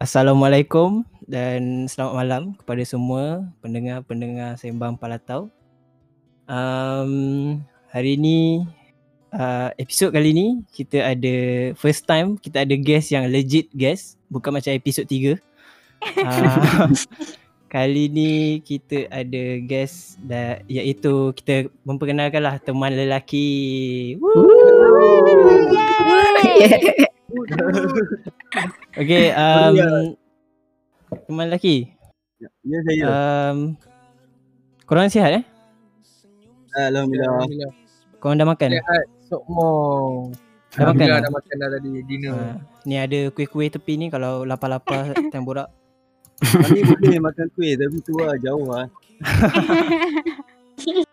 Assalamualaikum dan selamat malam kepada semua pendengar-pendengar Sembang Palatau. Um, hari ini, uh, episod kali ni kita ada first time kita ada guest yang legit guest. Bukan macam episod 3. Uh, kali ni kita ada guest da, iaitu kita memperkenalkanlah teman lelaki. Woo! Okay, um, teman lelaki. Ya saya. Um, korang sihat eh? Alhamdulillah. Korang dah makan? Sehat Sokmo Dah makan? Alhamdulillah dah? dah makan dah tadi Dinner Uh, ni ada kuih-kuih tepi ni kalau lapar-lapar time borak. Kami boleh makan kuih tapi tu lah jauh lah.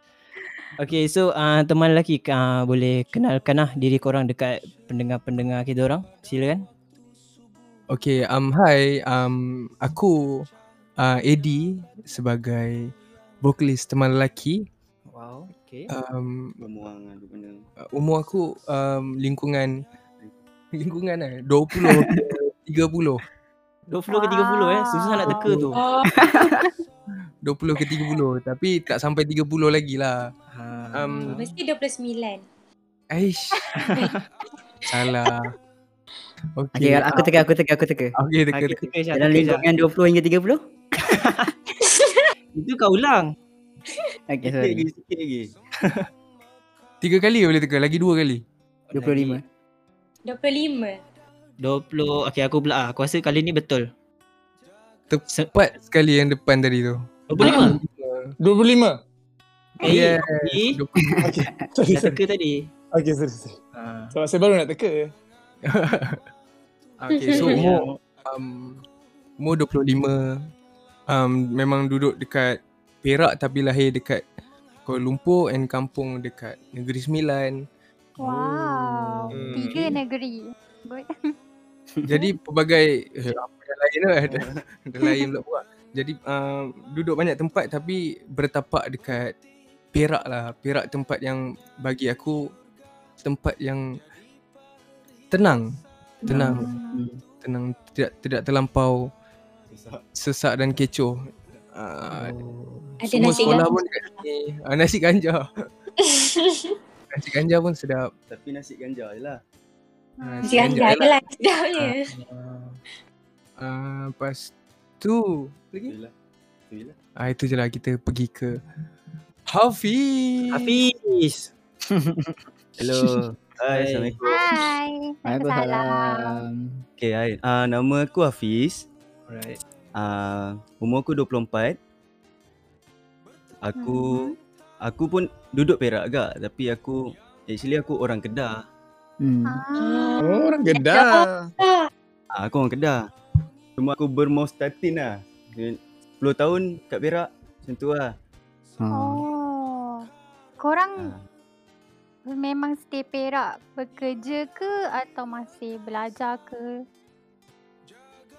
Okay, so uh, teman lelaki uh, boleh kenalkan lah diri korang dekat pendengar-pendengar kita orang. Silakan. Okay um, Hi um, Aku uh, Eddie Sebagai Vokalis teman lelaki Wow, okay. um, Memuang mana. Umur aku um, Lingkungan Lingkungan eh 20 ke 30 20 ke 30 eh, susah nak teka tu. 20 ke 30 Tapi tak sampai 30 lagi lah Ha. Um, Mesti 29. Aish Salah Okay, Okay aku teka, aku teka, aku teka. Okay teka Okay, teka teka Dalam teka Syah. lingkungan 20 hingga 30? Itu kau ulang. Okay, Sikit lagi, sorry. sikit lagi. Tiga kali boleh teka Lagi dua kali 25. 25. 20, okay aku pula ah. Aku rasa kali ni betul. Tepat sekali yang depan tadi tu 25? 25. Eh, Yeah. Okay. Sorry, dah sorry. teka tadi. Okay, sorry, sorry. Ha. Sebab saya baru nak teka. Okay so umur um, Umur 25 um, Memang duduk dekat Perak tapi lahir dekat Kuala Lumpur and kampung dekat Negeri Sembilan Wow, Hmm. tiga negeri. Good. Jadi pelbagai eh, Apa yang lain lah Ada, ada lain pula pula Jadi um, duduk banyak tempat tapi Bertapak dekat Perak lah Perak tempat yang bagi aku Tempat yang Tenang Tenang Tenang Tidak tidak terlampau Sesak dan kecoh uh, Ada Semua nasi sekolah ganja. pun dekat sini. Ah, nasi ganja. nasi ganja pun sedap. Tapi nasi ganja je lah. Ah, Nasi ganja je lah sedapnya. Ah, lepas tu lagi. Itulah. Itulah. Ah itu je lah kita pergi ke Hafiz. Hafiz. Hello. Hai, Hai. Assalamualaikum. Hai. Waalaikumsalam. Okay, hai. Uh, nama aku Hafiz. Alright. Uh, umur aku 24. Aku Mhm. aku pun duduk Perak agak tapi aku actually aku orang Kedah. Hmm. Ah. Oh, orang Kedah. Uh, aku orang Kedah. Cuma aku bermostatin lah. 10 tahun kat Perak. Macam tu lah. Ha. Oh. Korang Uh, memang stay Perak bekerja ke atau masih belajar ke?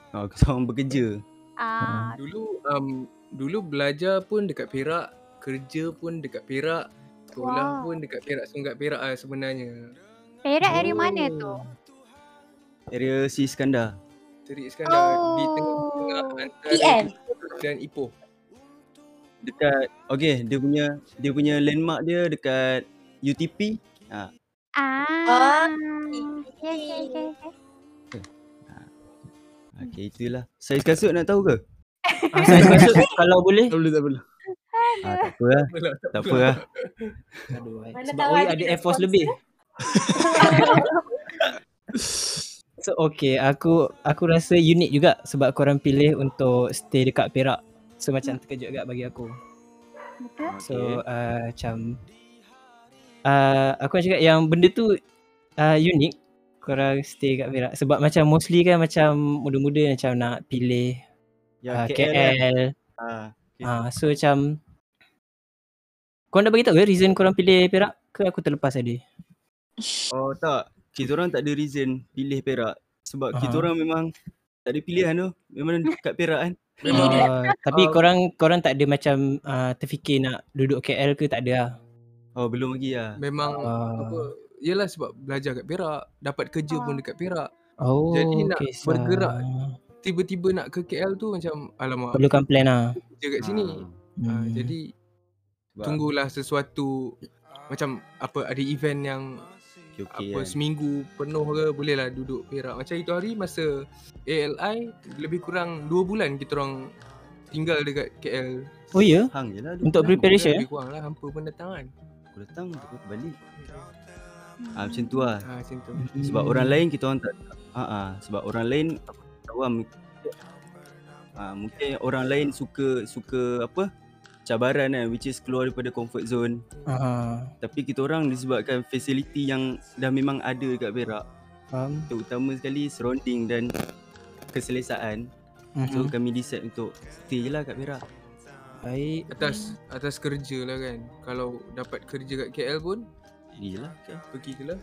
aku seorang bekerja. Ah, Dulu um, dulu belajar pun dekat Perak, kerja pun dekat Perak, sekolah Wow. pun dekat Perak, Sungai Perak lah sebenarnya. Perak area mana tu? Area Si Iskandar. Terik Iskandar di Oh. tengah-tengah antara PM. Dan Ipoh. Dekat okay, dia punya dia punya landmark dia dekat UTP. Ha, Ah. Yes, yes, yes, yes. okay itulah. Saiz kasut nak tahu ke? Ah, saya masuk kalau boleh. Tak boleh, tak boleh. Ah, tak apa lah. Tak apa lah. Aduh, eh. Sebab Oi ada Air Force lebih. So okay, aku aku rasa unik juga sebab korang pilih untuk stay dekat Perak. So macam terkejut agak bagi aku. Betul? So uh, macam uh, aku nak cakap yang benda tu uh, unik korang stay kat Perak sebab macam mostly kan macam muda-muda macam nak pilih uh, Ya, KL. lah. KL. Ah, okay. Uh, so macam korang dah bagi tahu ke reason korang pilih Perak ke aku terlepas tadi? Oh tak. Kita orang tak ada reason pilih Perak. Sebab kita Aha. orang memang tak ada pilihan tu. Memang kat Perak kan. Uh, tapi Oh. korang korang tak ada macam uh, terfikir nak duduk KL ke tak ada lah. Oh belum lagi lah. Memang Ah. apa Yelah sebab belajar kat Perak Dapat kerja pun dekat Perak Oh, Jadi nak kisah. bergerak. tiba-tiba nak ke KL tu macam alamak Perlukan plan lah. kerja kat sini. Ah, Hmm. jadi sebab tunggulah sesuatu macam apa ada event yang okey-okey apa kan. seminggu penuh ke boleh lah duduk Perak. Macam itu hari masa ALI lebih kurang 2 bulan kita orang tinggal dekat KL. Oh ya? Hang je lah dua Untuk preparation? Lebih kurang lah hampa pun datang kan. Aku datang aku balik. Ah macam tu lah. Ha, macam tu. Sebab orang lain kita orang tak ha ah sebab orang lain aku tak tahu lah mungkin ah mungkin orang lain suka suka apa cabaran kan which is keluar daripada comfort zone Ah, tapi kita orang disebabkan facility yang dah memang ada dekat Perak faham. terutama sekali surrounding dan keselesaan so Mhm. kami decide untuk stay je lah kat Perak Baik. Atas atas kerja lah kan. Kalau dapat kerja kat KL pun lah okay. pergi je lah.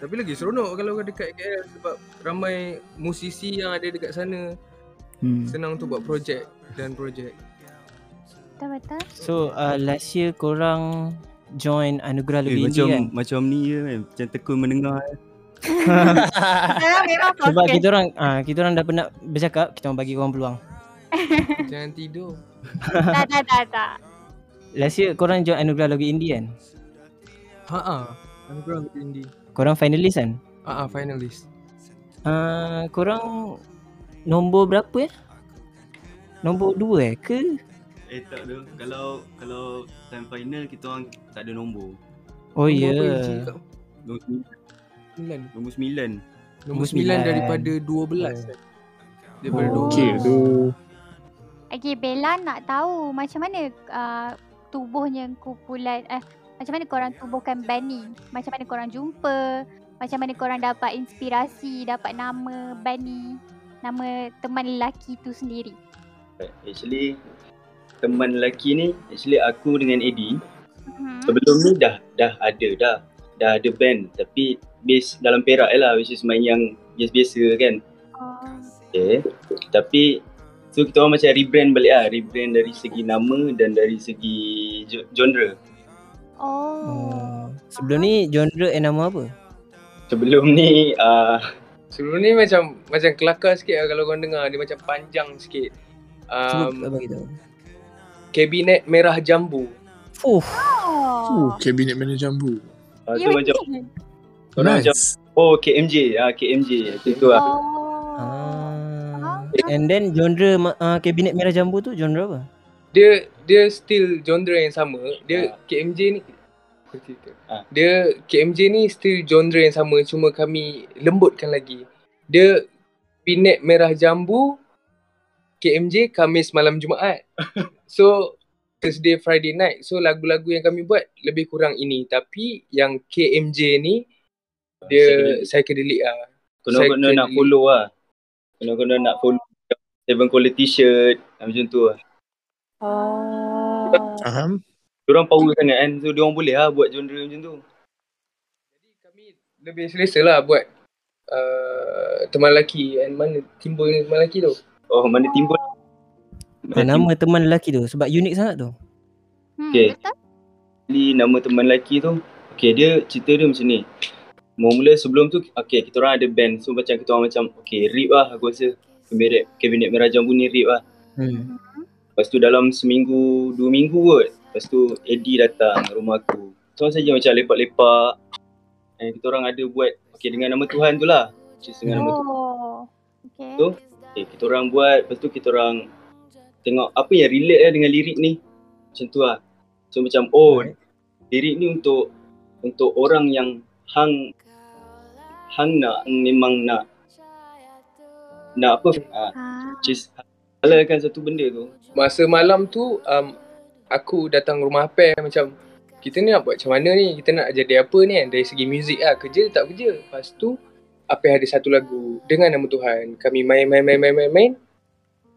Tapi lagi seronok kalau dekat KL sebab ramai musisi yang ada dekat sana. Hmm. Senang untuk buat projek dan projek. Betul-betul. So uh, last year korang join Anugerah eh, Lebih macam Indie kan? macam ni je kan macam tekun mendengar memang Sebab kita orang ah kita orang dah pernah bercakap, kita orang bagi korang peluang. Jangan tidur. tak, tak, tak, tak. Last year korang join Anugerah Lagu Indie kan? Ha ah. Anugerah Lagu Indie. Korang finalis kan? Ha ah finalist. Ah korang nombor berapa ya? Nombor 2 eh ke? eh tak ada kalau kalau time final kita orang tak ada nombor Oh ya. Yeah. Nombor Sembilan. nombor sembilan Nombor daripada 12 kan. Daripada Oh. 12. Okey tu. Okay, Bella nak tahu macam mana uh, tubuhnya kumpulan eh macam mana korang tubuhkan band ni? Macam mana korang jumpa? Macam mana korang dapat inspirasi, dapat nama band ni? Nama teman lelaki tu sendiri. actually teman lelaki ni actually aku dengan Eddie Hmm. sebelum ni dah dah ada dah dah ada band tapi base dalam Perak je lah which is main yang biasa-biasa kan Oh. okay tapi so kita orang macam rebrand balik lah rebrand dari segi nama dan dari segi genre Oh. Oh. Sebelum ni genre eh nama apa? sebelum ni uh, Sebelum ni macam macam kelakar sikit lah kalau korang dengar. Dia macam panjang sikit. Cuba Um, bagi tahu. kabinet merah jambu. Fuh. Uh, Oh. kabinet mana jambu. uh, Ya, tu macam orang macam Nice. oh KMJ ah KMJ macam tu lah Oh. Ah. And then genre ma- uh, kabinet merah jambu tu genre apa? Dia dia still genre yang sama. Dia KMJ ni aku cerita. Ah. Dia KMJ ni still genre yang sama cuma kami lembutkan lagi. Dia kabinet merah jambu KMJ Kamis malam Jumaat. so Thursday Friday night. So lagu-lagu yang kami buat lebih kurang ini tapi yang KMJ ni dia psychedelic ah. kena-kena nak Psychedelic. follow lah kena-kena nak follow Seven Quality T-shirt ah, macam tu lah Oh. Faham? Diorang power sangat kan So diorang boleh lah buat genre macam tu Jadi kami lebih selesa lah buat uh, teman lelaki and mana timbul teman lelaki tu. Oh mana timbul Ah, nama teman lelaki tu sebab unik sangat tu. Hmm, Okay. Betul? Actually nama teman lelaki tu Okay dia cerita dia macam ni Mula-mula sebelum tu Okay kita orang ada band So macam kita orang macam Okay rip lah aku rasa Kabinet, kabinet merah jambu ni rip lah Hmm. Lepas tu dalam seminggu Dua minggu kot Lepas tu Eddie datang rumah aku So saja macam lepak-lepak And kita orang ada buat Okay dengan nama Tuhan tu lah is dengan nama Tuhan Oh. Okay. Tu? Okay, kita orang buat, lepas tu kita orang tengok apa yang relate lah dengan lirik ni. Macam tu lah. So macam, oh, lirik ni untuk untuk orang yang hang hang nak, memang nak nak apa, ah, Ah. which is halalkan satu benda tu. Masa malam tu um, aku datang rumah Apel macam kita ni nak buat macam mana ni? Kita nak jadi apa ni kan? Dari segi muzik lah. Kerja tak kerja. Lepas tu Apel ada satu lagu dengan nama Tuhan. Kami main main main main main main.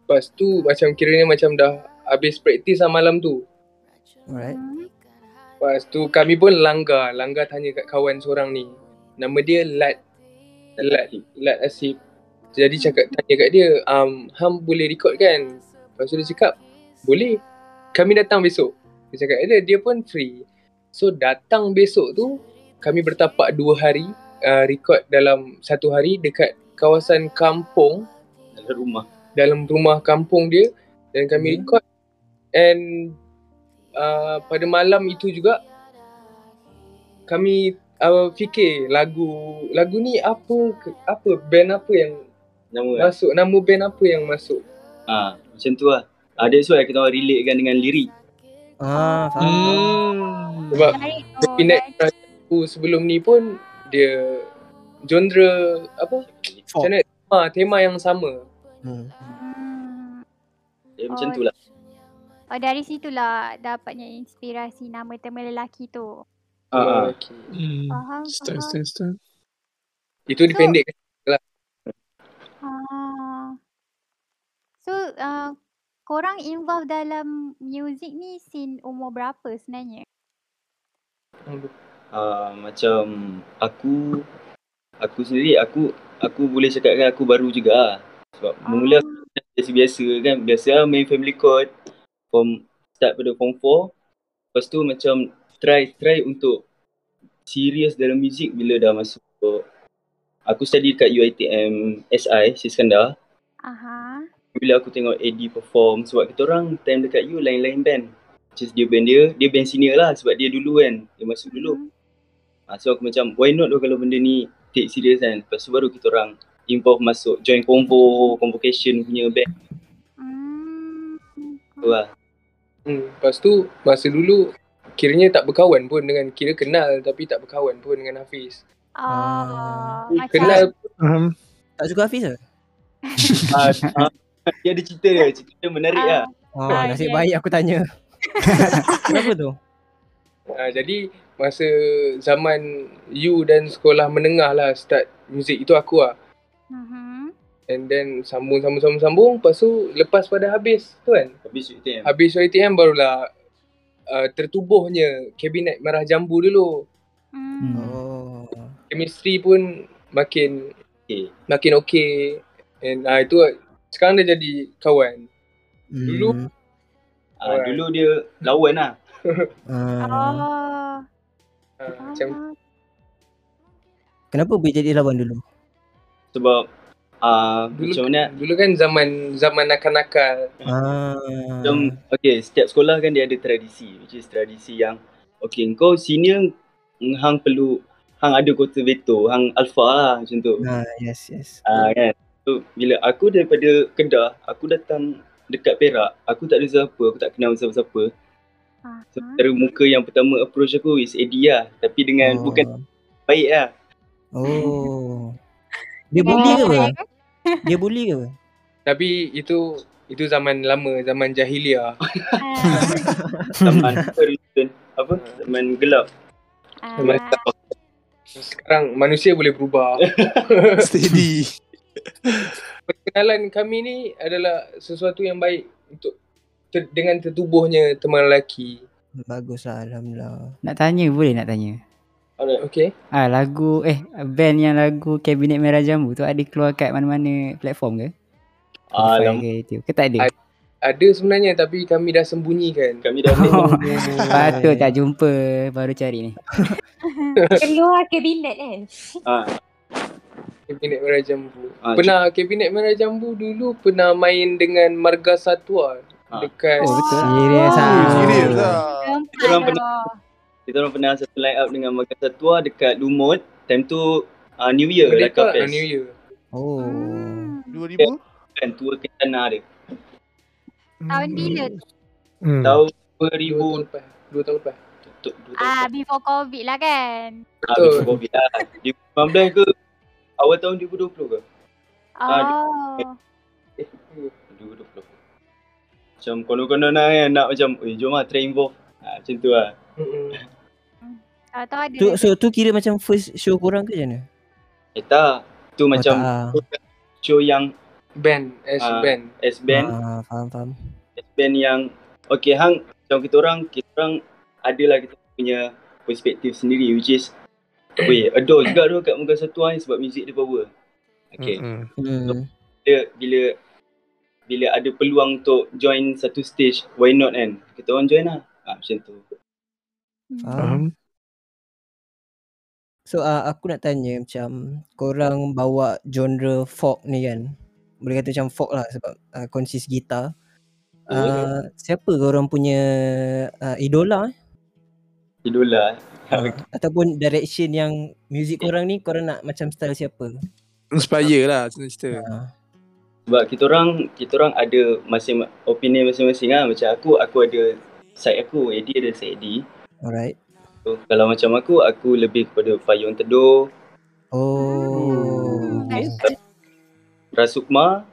Lepas tu macam kiranya macam dah habis praktis lah malam tu. Alright. Lepas tu kami pun langgar. Langgar tanya kat kawan seorang ni. Nama dia Lat. Lat, Lat Asif. Jadi cakap tanya kat dia, um, Ham boleh record kan? Lepas tu dia cakap, boleh. Kami datang besok. Dia cakap, dia, dia pun free. So datang besok tu, kami bertapak dua hari. Uh, record dalam satu hari dekat kawasan kampung. Dalam rumah. dalam rumah kampung dia dan kami Hmm. record and uh, pada malam itu juga kami uh, fikir lagu lagu ni apa apa band apa yang Nama masuk nama band apa yang masuk Ha, macam tu lah. Ah, that's why kita orang relate kan dengan lirik. Ah, faham. Hmm. sebab Menarik tu. Definite aku sebelum ni pun dia genre apa macam mana tema, tema yang sama Hmm. Hmm. Eh, macam Oh, tu lah. Oh dari situlah dapatnya inspirasi nama tema lelaki tu. Ha, ha. okay. Hmm. Faham, faham. start, start. itu dipendek Ah. So, uh, korang involve dalam music ni sin umur berapa sebenarnya? Ah, macam aku aku sendiri aku aku boleh cakapkan aku baru juga lah. Sebab mula Ah. biasa-biasa kan. Biasa lah main family court from start pada form 4. Lepas tu macam try try untuk serius dalam muzik bila dah masuk aku study kat UiTM SI Siskandar. Aha. Bila aku tengok AD perform sebab kita orang time dekat U lain-lain band. Which is dia band dia, dia band senior lah sebab dia dulu kan. Dia masuk dulu. Hmm. Ha, so aku macam why not lah kalau benda ni take serious kan. Lepas tu baru kita orang involve masuk join convo, convocation punya band Hmm. tu lah. Hmm, lepas tu masa dulu kiranya tak berkawan pun dengan kira kenal tapi tak berkawan pun dengan Hafiz. Ah, Ah. macam Kenal Um, Tak suka Hafiz ke? ha, ha, dia ada cerita dia, cerita dia menarik lah. Oh, Ah, nasib baik aku tanya. Kenapa tu? uh, jadi masa zaman you dan sekolah menengah lah start muzik itu aku lah. Mhm. And then sambung sambung sambung sambung lepas tu lepas pada habis tu kan. Habis UiTM. Habis YTM barulah uh, tertubuhnya kabinet merah jambu dulu. Hmm. Oh. Chemistry pun makin Okay. makin okey. And uh, itu sekarang dah jadi kawan. Dulu Hmm. Ha, dulu dia lawan lah. Ah. Oh. Uh, macam. Kenapa boleh jadi lawan dulu? Sebab uh, dulu macam mana dulu kan zaman zaman nakal-nakal. Ah. Macam okay, setiap sekolah kan dia ada tradisi which is tradisi yang okay kau senior mm, hang perlu hang ada kota veto, hang alpha lah macam tu. Ah, yes, yes. Ah kan. So bila aku daripada Kedah, aku datang dekat Perak, aku tak ada siapa, aku tak kenal siapa-siapa. So Aha. cara muka yang pertama approach aku is Eddie lah. Tapi dengan oh. bukan baik lah. Oh. Dia bully ke apa? Dia bully ke apa? Tapi itu itu zaman lama, zaman jahiliah. Ah. Zaman apa? Zaman gelap. Zaman gelap. Sekarang manusia boleh berubah. steady. Perkenalan kami ni adalah sesuatu yang baik untuk ter, dengan tertubuhnya teman lelaki. Bagus lah, Alhamdulillah. Nak tanya boleh nak tanya? Alright. Okay. Ah lagu eh band yang lagu Kabinet Merah Jambu tu ada keluar kat mana-mana platform ke? Alam ke? Ke tak ada? Ada. Ada sebenarnya tapi kami dah sembunyikan. kami dah Oh, patut tak jumpa baru cari ni. Keluar kabinet kan? ah, Kabinet Merah Jambu. Ah, pernah Kabinet Merah Jambu dulu pernah main dengan Marga Satwa Ah. dekat Oh betul. Oh. Serius ah. Serius lah. Tempat orang tu. pernah- kita orang pernah satu line up dengan Makan Satua dekat Lumut. Time tu uh, New Year lah Merdeka Fest. New Year. Oh. Hmm. 2000? Kan tour Kencana dia. Tahun bila tu? Hmm. Tahun Dua 2000 tahun lepas. Dua tahun lepas. Ah, before COVID lah kan? Ah, Betul. before COVID lah. 2019 ke? Awal tahun 2020 ke? Ah, Oh. Eh, 2020. Macam konon-konon lah kan nak macam, eh jom lah try involve. Ha, macam tu lah. Mm-mm. Tahu-tahu ada Tu, so tu kira macam first show korang ke macam mana? Eh tak. Tu macam Oh, tak. show yang Band, as Ah. band. S band, Ah, faham faham. S band yang okay hang macam kita orang kita orang adalah kita punya perspektif sendiri which is Weh, adore juga tu kat muka satu ni sebab muzik dia power. Okay. Mm-mm. Hmm. Bila, bila bila ada peluang untuk join satu stage, why not kan? Kita orang join lah. Ha, macam tu. Faham. Faham? So uh, aku nak tanya macam korang bawa genre folk ni kan boleh kata macam folk lah sebab uh, konsis gitar. Oh. Uh, siapa korang punya uh, idola eh? Idola. Uh, ataupun direction yang music korang ni korang nak macam style siapa? Inspire lah senang cerita. Uh, Sebab kita orang kita orang ada masing opinion masing-masing lah. Macam aku aku ada side aku, Eddie ada side Eddie. alright. So, kalau macam aku, aku lebih kepada Payung Teduh, Oh. Rasukma,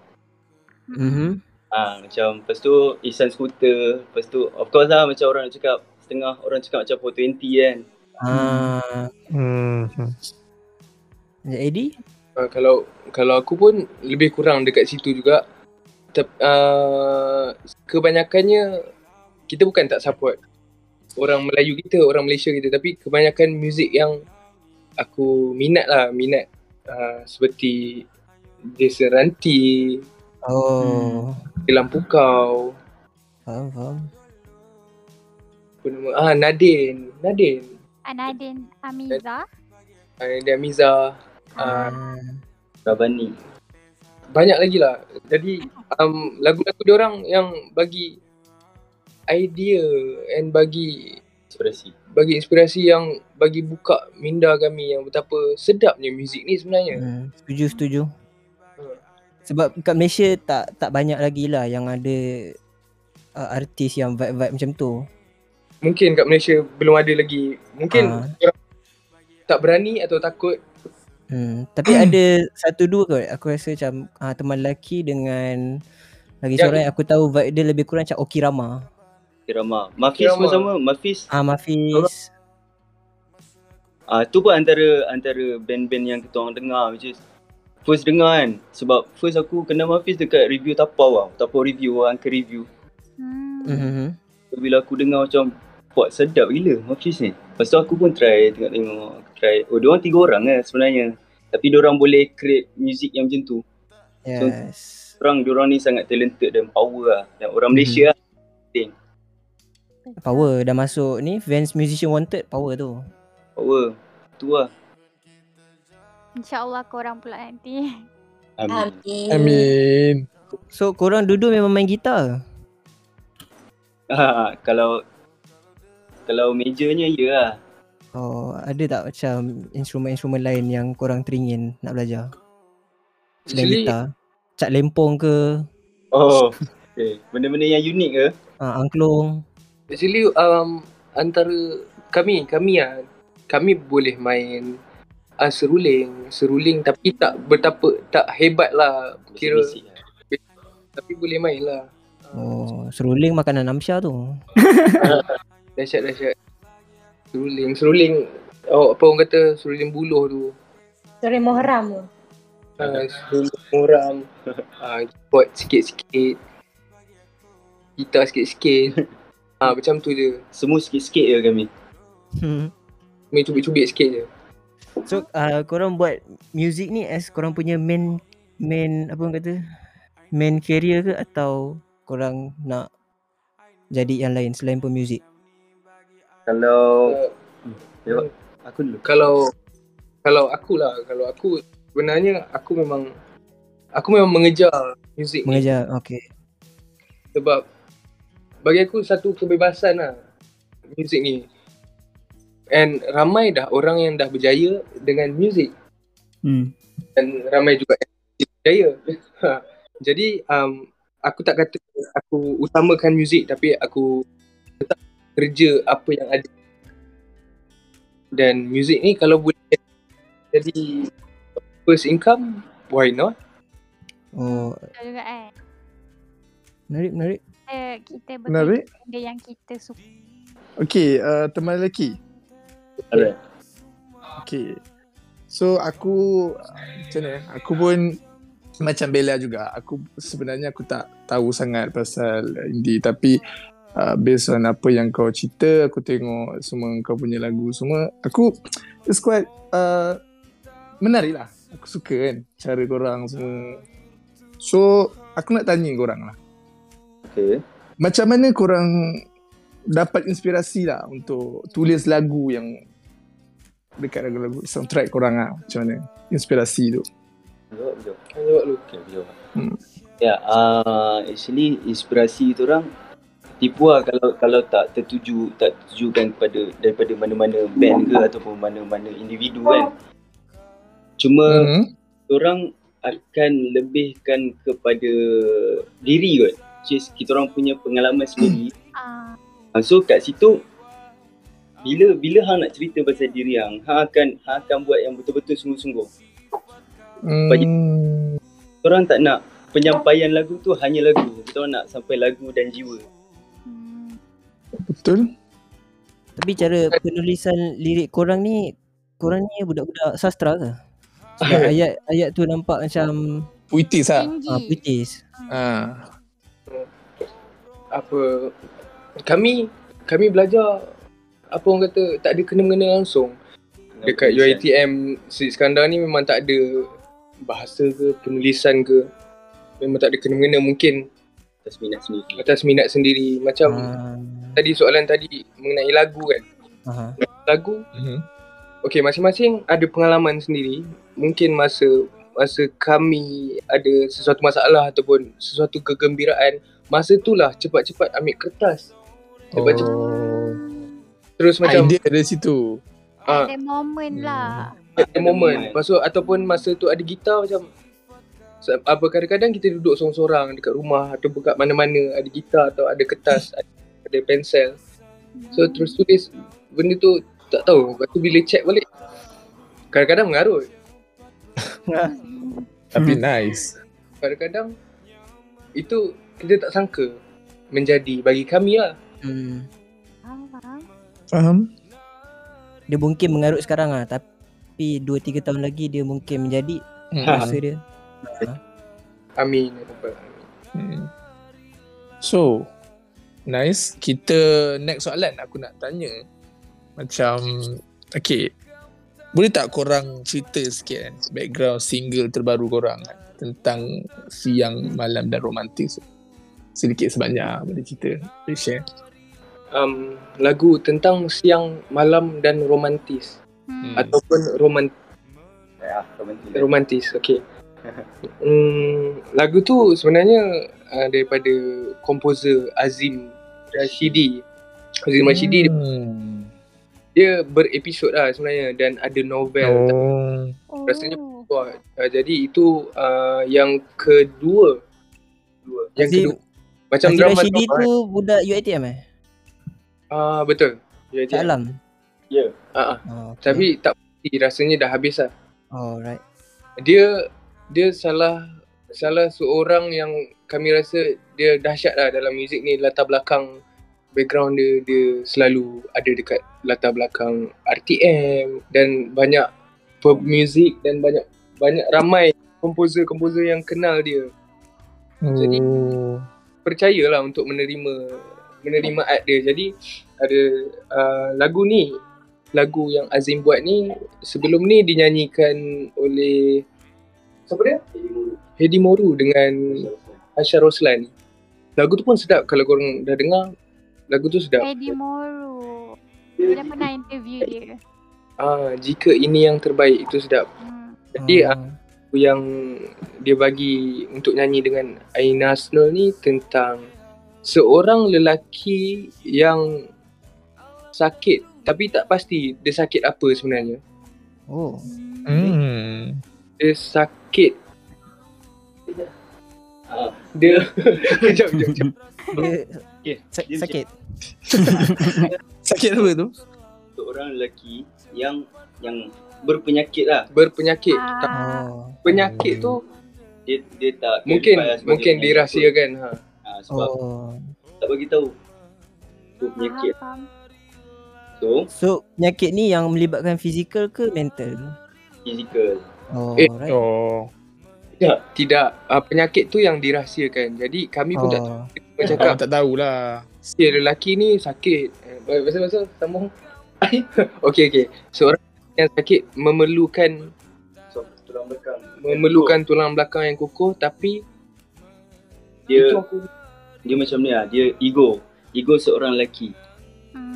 Mhm. ah macam lepas tu Isan Scooter, lepas tu of course lah macam orang nak cakap setengah orang cakap macam 420 kan. Ah, Hmm. hmm. Eddie? Uh, kalau kalau aku pun lebih kurang dekat situ juga. Tep, uh, kebanyakannya kita bukan tak support orang Melayu kita, orang Malaysia kita tapi kebanyakan muzik yang aku minat lah, minat uh, seperti Desa Ranti, Oh. Lampu Kau, Faham, faham. apa nama, ah Nadin, Nadin, Anadin Amiza. ah, Nadin Amiza, ah, Ah. Rabani. banyak lagi lah. Jadi um, lagu-lagu diorang yang bagi idea and bagi Inspirasi. bagi inspirasi yang bagi buka minda kami yang betapa sedapnya muzik ni sebenarnya. Hmm, setuju setuju. Hmm. Sebab kat Malaysia tak tak banyak lagi lah yang ada uh, artis yang vibe-vibe macam tu. Mungkin kat Malaysia belum ada lagi. Mungkin orang tak berani atau takut. Hmm, tapi ada satu dua kot aku rasa macam uh, teman lelaki dengan lagi Yang- seorang yang aku tahu vibe dia lebih kurang macam Okirama. Kirama. Mafis pun sama. Mafis. Ah Mafis. Ah tu pun antara antara band-band yang kita orang dengar which is first dengar kan. Sebab first aku kenal Mafis dekat review Tapau tau. Tapau review, Uncle review. Hmm. Mhm. So, bila aku dengar macam Fuck sedap gila Mafis ni Lepas tu aku pun try tengok-tengok Aku Try Oh diorang tiga orang lah sebenarnya Tapi diorang boleh create music yang macam tu Yes. Orang diorang ni sangat talented dan power lah Dan orang Mhm. Malaysia lah Power dah masuk ni Vans Musician Wanted power tu. Power Tu lah InsyaAllah korang pula nanti. Amin Amin. So korang dulu memang main gitar. ha, Kalau Kalau majornya ya lah Oh, ada tak macam instrumen-instrumen lain yang korang teringin nak belajar? Selain Actually, gitar. Cak lempong ke? Oh okay. Benda-benda yang unik ke Ah, angklung. actually um, antara kami, kami lah, kami boleh main uh, seruling, seruling tapi tak betapa, tak hebat lah kira lah. tapi boleh main lah. Oh, seruling makanan Amsha tu. Dahsyat dahsyat. Seruling, seruling oh apa orang kata seruling buluh tu. Sore Muharram tu. Ha, seruling muram. Ha, buat sikit-sikit. Gitar sikit-sikit. Ha, macam tu je. Semua sikit-sikit je kami Hmm. Main cubit-cubit sikit je. So, uh, korang buat music ni as korang punya main main apa orang kata? Main career ke atau korang nak jadi yang lain selain pun music? Kalau Uh, Lewat Aku dulu kalau kalau aku lah, kalau aku sebenarnya aku memang aku memang mengejar muzik ni Mengajar. Okay. sebab bagi aku satu kebebasan lah muzik ni. And ramai dah orang yang dah berjaya dengan muzik Hmm. dan ramai juga yang berjaya. Ha. Jadi um, aku tak kata aku utamakan muzik tapi aku tetap kerja apa yang ada. Dan muzik ni kalau boleh jadi first income, why not? Oh, juga eh. menarik, menarik. Eh, kita Menarik. bekerja benda yang kita suka. Okay, uh, teman lelaki. Alright Okay. So aku macam mana? eh? Aku pun macam Bella juga. Aku sebenarnya aku tak tahu sangat pasal indie tapi uh, based on apa yang kau cerita, aku tengok semua kau punya lagu semua, aku it's quite uh, menarik lah. Aku suka kan cara korang semua. So aku nak tanya korang lah. Okay Macam mana korang dapat inspirasi lah untuk tulis lagu yang dekat lagu-lagu soundtrack korang lah. Macam mana inspirasi tu. Jawab jawab. Jawab. Okay, jawab. Hmm. Ya, uh, actually inspirasi tu orang tipu lah kalau kalau tak tertuju tak tertujukan kepada daripada mana-mana band ke ataupun mana-mana individu kan. Cuma Hmm. orang akan lebihkan kepada diri kot. Which is kita orang punya pengalaman sendiri. Ah, Uh, so kat situ bila bila hang nak cerita pasal diri hang, hang akan hang akan buat yang betul-betul sungguh-sungguh. Hmm. Orang tak nak penyampaian lagu tu hanya lagu. Kita nak sampai lagu dan jiwa. hmm. Betul. Tapi cara penulisan lirik korang ni korang ni budak-budak sastra ke? Sebab ayat ayat tu nampak macam Puitis lah. Tinggi. uh, puitis. Ah. Apa kami kami belajar apa orang kata tak ada kena-mengena langsung. Dekat UiTM Sri Iskandar ni memang tak ada bahasa ke penulisan ke. Memang tak ada kena-mengena mungkin atas minat sendiri. atas minat sendiri. Macam Uh, tadi soalan tadi mengenai lagu kan. Uh, lagu? Mhm. okey masing-masing ada pengalaman sendiri. Mungkin masa masa kami ada sesuatu masalah ataupun sesuatu kegembiraan masa itulah cepat-cepat ambil kertas. Cepat-cepat. Oh. Terus macam Idea dari situ. Ah. Ada moment lah. ada moment. lepas tu ataupun masa tu ada gitar macam apa kadang-kadang kita duduk sorang-sorang dekat rumah atau dekat mana-mana ada gitar atau ada kertas ada, ada pensel so terus tulis benda tu tak tahu. Lepas tu bila check balik kadang-kadang mengarut. Tapi nice. kadang-kadang itu kita tak sangka menjadi bagi kami lah. Hmm. Faham? Dia mungkin mengarut sekarang lah Tapi 2-3 tahun lagi dia mungkin menjadi Hmm. masa dia amin ya Rabbal. Hmm. So, nice. Kita next soalan aku nak tanya. Macam, okay. Boleh tak korang cerita sikit kan background single terbaru korang kan, tentang siang, malam dan romantis. Sedikit sebanyak boleh cerita. Boleh share. Um, lagu tentang siang malam dan romantis Hmm. ataupun roman Ya, romantik. romantis okey hmm, lagu tu sebenarnya uh, daripada komposer Azim Rashidi Azim Rashidi dia, Hmm. dia berepisod lah sebenarnya dan ada novel Oh. Oh. rasanya Wah, uh, jadi itu uh, yang kedua Dua. yang Azim- kedua macam Azim drama Rashidi tu budak UiTM eh? Ah betul ya, Cak ya. Alam Ya. Ah, ah. oh, okay. tapi tak pasti rasanya dah habis lah Oh right dia dia salah salah seorang yang kami rasa dia dahsyat lah dalam muzik ni latar belakang background dia dia selalu ada dekat latar belakang RTM dan banyak pemuzik dan banyak banyak ramai komposer-komposer yang kenal dia Jadi- Oh. percayalah untuk menerima menerima art dia jadi ada uh, lagu ni lagu yang Azim buat ni sebelum ni dinyanyikan oleh siapa dia? Hedi Moru dengan Aisyah Roslan. Lagu tu pun sedap kalau korang dah dengar. Lagu tu sedap. Eddie Moru. Dah pernah interview dia. Ah, jika ini yang terbaik itu sedap. Hmm. Jadi ah, oh. lagu yang dia bagi untuk nyanyi dengan Aina Asnul ni tentang seorang lelaki yang sakit tapi tak pasti dia sakit apa sebenarnya. oh. Hmm. Dia sakit Ah, dia kejap kejap kejap. Dia Okay, sa- sakit Sakit apa tu? seorang lelaki yang yang berpenyakit lah. berpenyakit. Ah, Oh penyakit tu Dia dia tak mungkin lah mungkin dirahsiakan ha. Apa. Ah, sebab Oh tak bagi tahu. Tu penyakit. faham. So, So penyakit ni yang melibatkan fizikal ke mental? physical. Oh Eh, right Oh. Tidak, tidak. Uh, penyakit tu yang dirahsiakan. Jadi kami pun tak Oh tahu Kau cakap tak tahulah. si lelaki ni sakit. Eh, Pasal-pasal sambung. okey okey. Seorang yang sakit memerlukan So, tulang belakang. memerlukan tulang belakang yang kukuh tapi dia itu aku dia macam ni lah. Dia ego. Ego seorang lelaki. Hmm.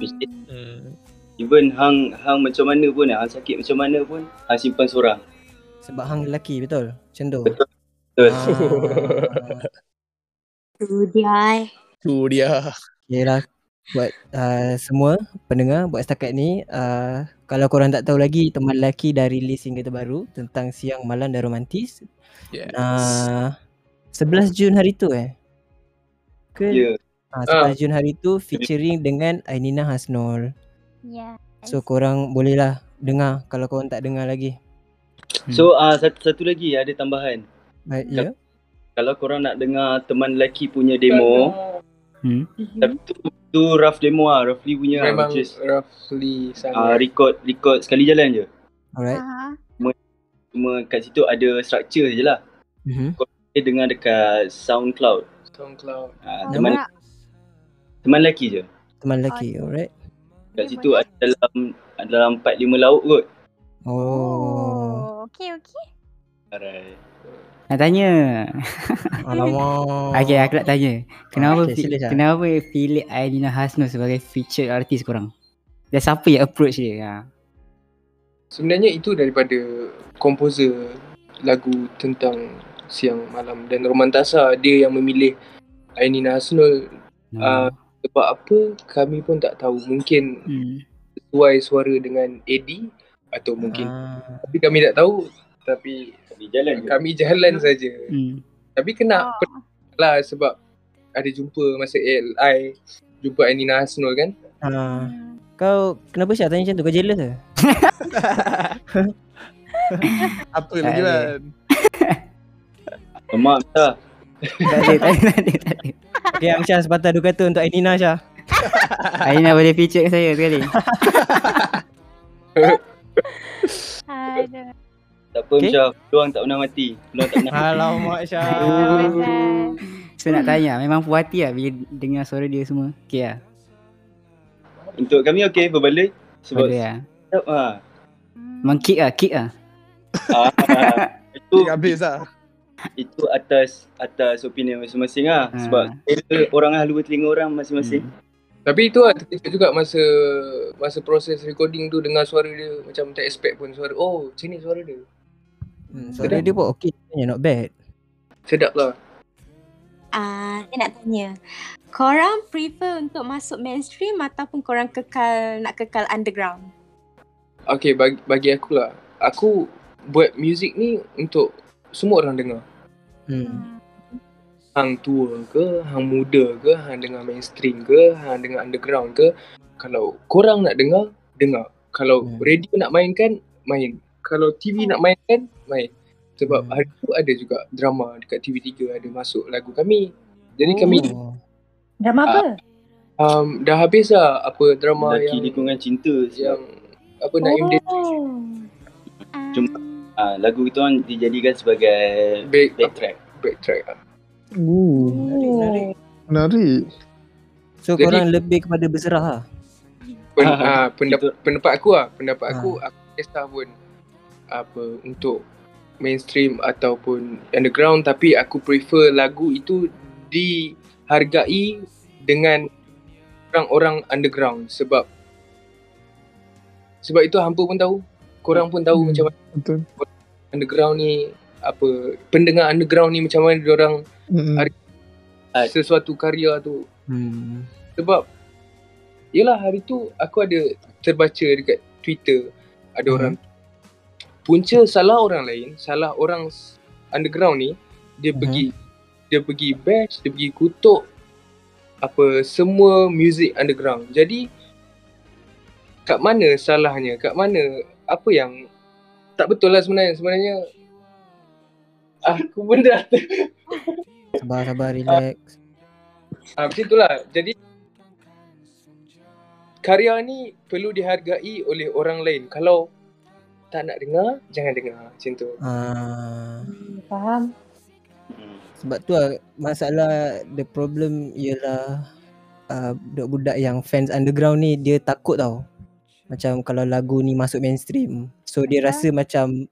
Hmm. Even hang hang macam mana pun hang sakit macam mana pun hang simpan seorang. Sebab hang lelaki betul? Macam tu. Betul. Ah. Tu dia. Tu dia. Okay lah buat uh, semua pendengar buat setakat ni uh, kalau korang tak tahu lagi teman lelaki dah release single terbaru tentang siang malam dan romantis Yes. uh, 11 Jun hari tu eh ke Ya. uh, 11 Jun hari tu featuring dengan Ainina Hasnul Ya. so korang boleh lah dengar kalau korang tak dengar lagi So uh, satu, satu lagi ada tambahan. baik ya Kalau korang nak dengar teman lelaki punya demo, Hmm. tapi tu, tu rough demo lah, roughly punya Memang which is roughly uh, record record sekali jalan je. alright Ha. Cuma kat situ ada structure je lah. mm-hmm. Dia dengar dekat SoundCloud. SoundCloud. Uh, Oh, teman nak. teman lelaki je. teman lelaki alright Kat situ ada dalam dalam 4 5 lauk kot. oh Oh, okey okey. Alright. Nak tanya. alamak Okay, aku nak tanya. Kenapa Okay, okay, sila, kenapa pilih Aidina Hasnul sebagai featured artis korang? Dan siapa yang approach dia? Ha. Sebenarnya itu daripada komposer lagu tentang siang malam dan Romantasa dia yang memilih Ainina Hasnul No. Ah. sebab apa kami pun tak tahu mungkin hmm. sesuai suara dengan Eddie atau mungkin ah. tapi kami tak tahu tapi Di jalan je. kami jalan saja Hmm. tapi kena Oh. lah sebab ada jumpa masa ALI jumpa Ainina Hasnul kan ah. Hmm. kau kenapa Syah tanya macam tu kau jealous ke Apa lagi ada. man? Mak dah. tak ada, tak ada, tak ada. Okay Amsyah sepatah dua kata untuk Ainina Syah Aidina boleh feature kat saya sekali. Aduh. Tak apa Okay. okay. Syah, peluang tak pernah mati. Peluang tak pernah. Alamak Syah. So nak tanya, memang puas hati lah bila dengar suara dia semua. Okay lah. Untuk kami okey berbalik sebab Boleh lah. ah. Hmm. Memang kick lah, kick lah. Ah, itu habis lah. Itu atas atas opinion masing-masing ah Ah. sebab orang ah luar telinga orang masing-masing. Hmm. tapi itu lah terkejut juga masa masa proses recording tu dengar suara dia macam tak expect pun suara oh macam ni suara dia hmm, Suara dia pun okay Not bad sedap lah Ah, saya nak tanya. Korang prefer untuk masuk mainstream ataupun korang kekal nak kekal underground? Okay bagi, bagi aku lah Aku buat music ni untuk semua orang dengar hmm. Hang tua ke, hang muda ke, hang dengar mainstream ke, hang dengar underground ke Kalau korang nak dengar, dengar Kalau Hmm. radio nak mainkan, main Kalau TV nak mainkan, main Sebab Hmm. hari tu ada juga drama dekat TV3 ada masuk lagu kami Jadi kami oh. Drama apa? um, dah habis lah apa drama Lelaki yang lingkungan cinta yang apa Naim Din Oh. Cuma- ah, lagu itu kan dijadikan sebagai back, backtrack. backtrack lah. Ooh, Menarik, menarik. menarik. So Jadi- korang lebih kepada berserah lah Pen, Ah, ah, pendapat, pendapat aku lah pendapat Ah. aku aku tak kisah pun apa untuk mainstream ataupun underground tapi aku prefer lagu itu dihargai dengan orang-orang underground sebab sebab itu hampa pun tahu korang pun tahu Hmm. macam mana Betul. underground ni apa pendengar underground ni macam mana. Hari- Ah. sesuatu karya tu hmm. sebab Yelah hari tu aku ada terbaca dekat Twitter ada Hmm. orang punca salah orang lain, salah orang underground ni dia Mhm. pergi dia pergi bash, dia pergi kutuk apa semua music underground. Jadi kat mana salahnya? Kat mana apa yang tak betul lah sebenarnya sebenarnya aku pun dah Sabar sabar relax Ah, macam itulah. Jadi karya ni perlu dihargai oleh orang lain. Kalau tak nak dengar, jangan dengar. Macam tu. ah. Hmm, Faham. Sebab tu lah masalah the problem ialah uh, budak-budak yang fans underground ni dia takut tau. Macam kalau lagu ni masuk mainstream. So dia Ya. rasa macam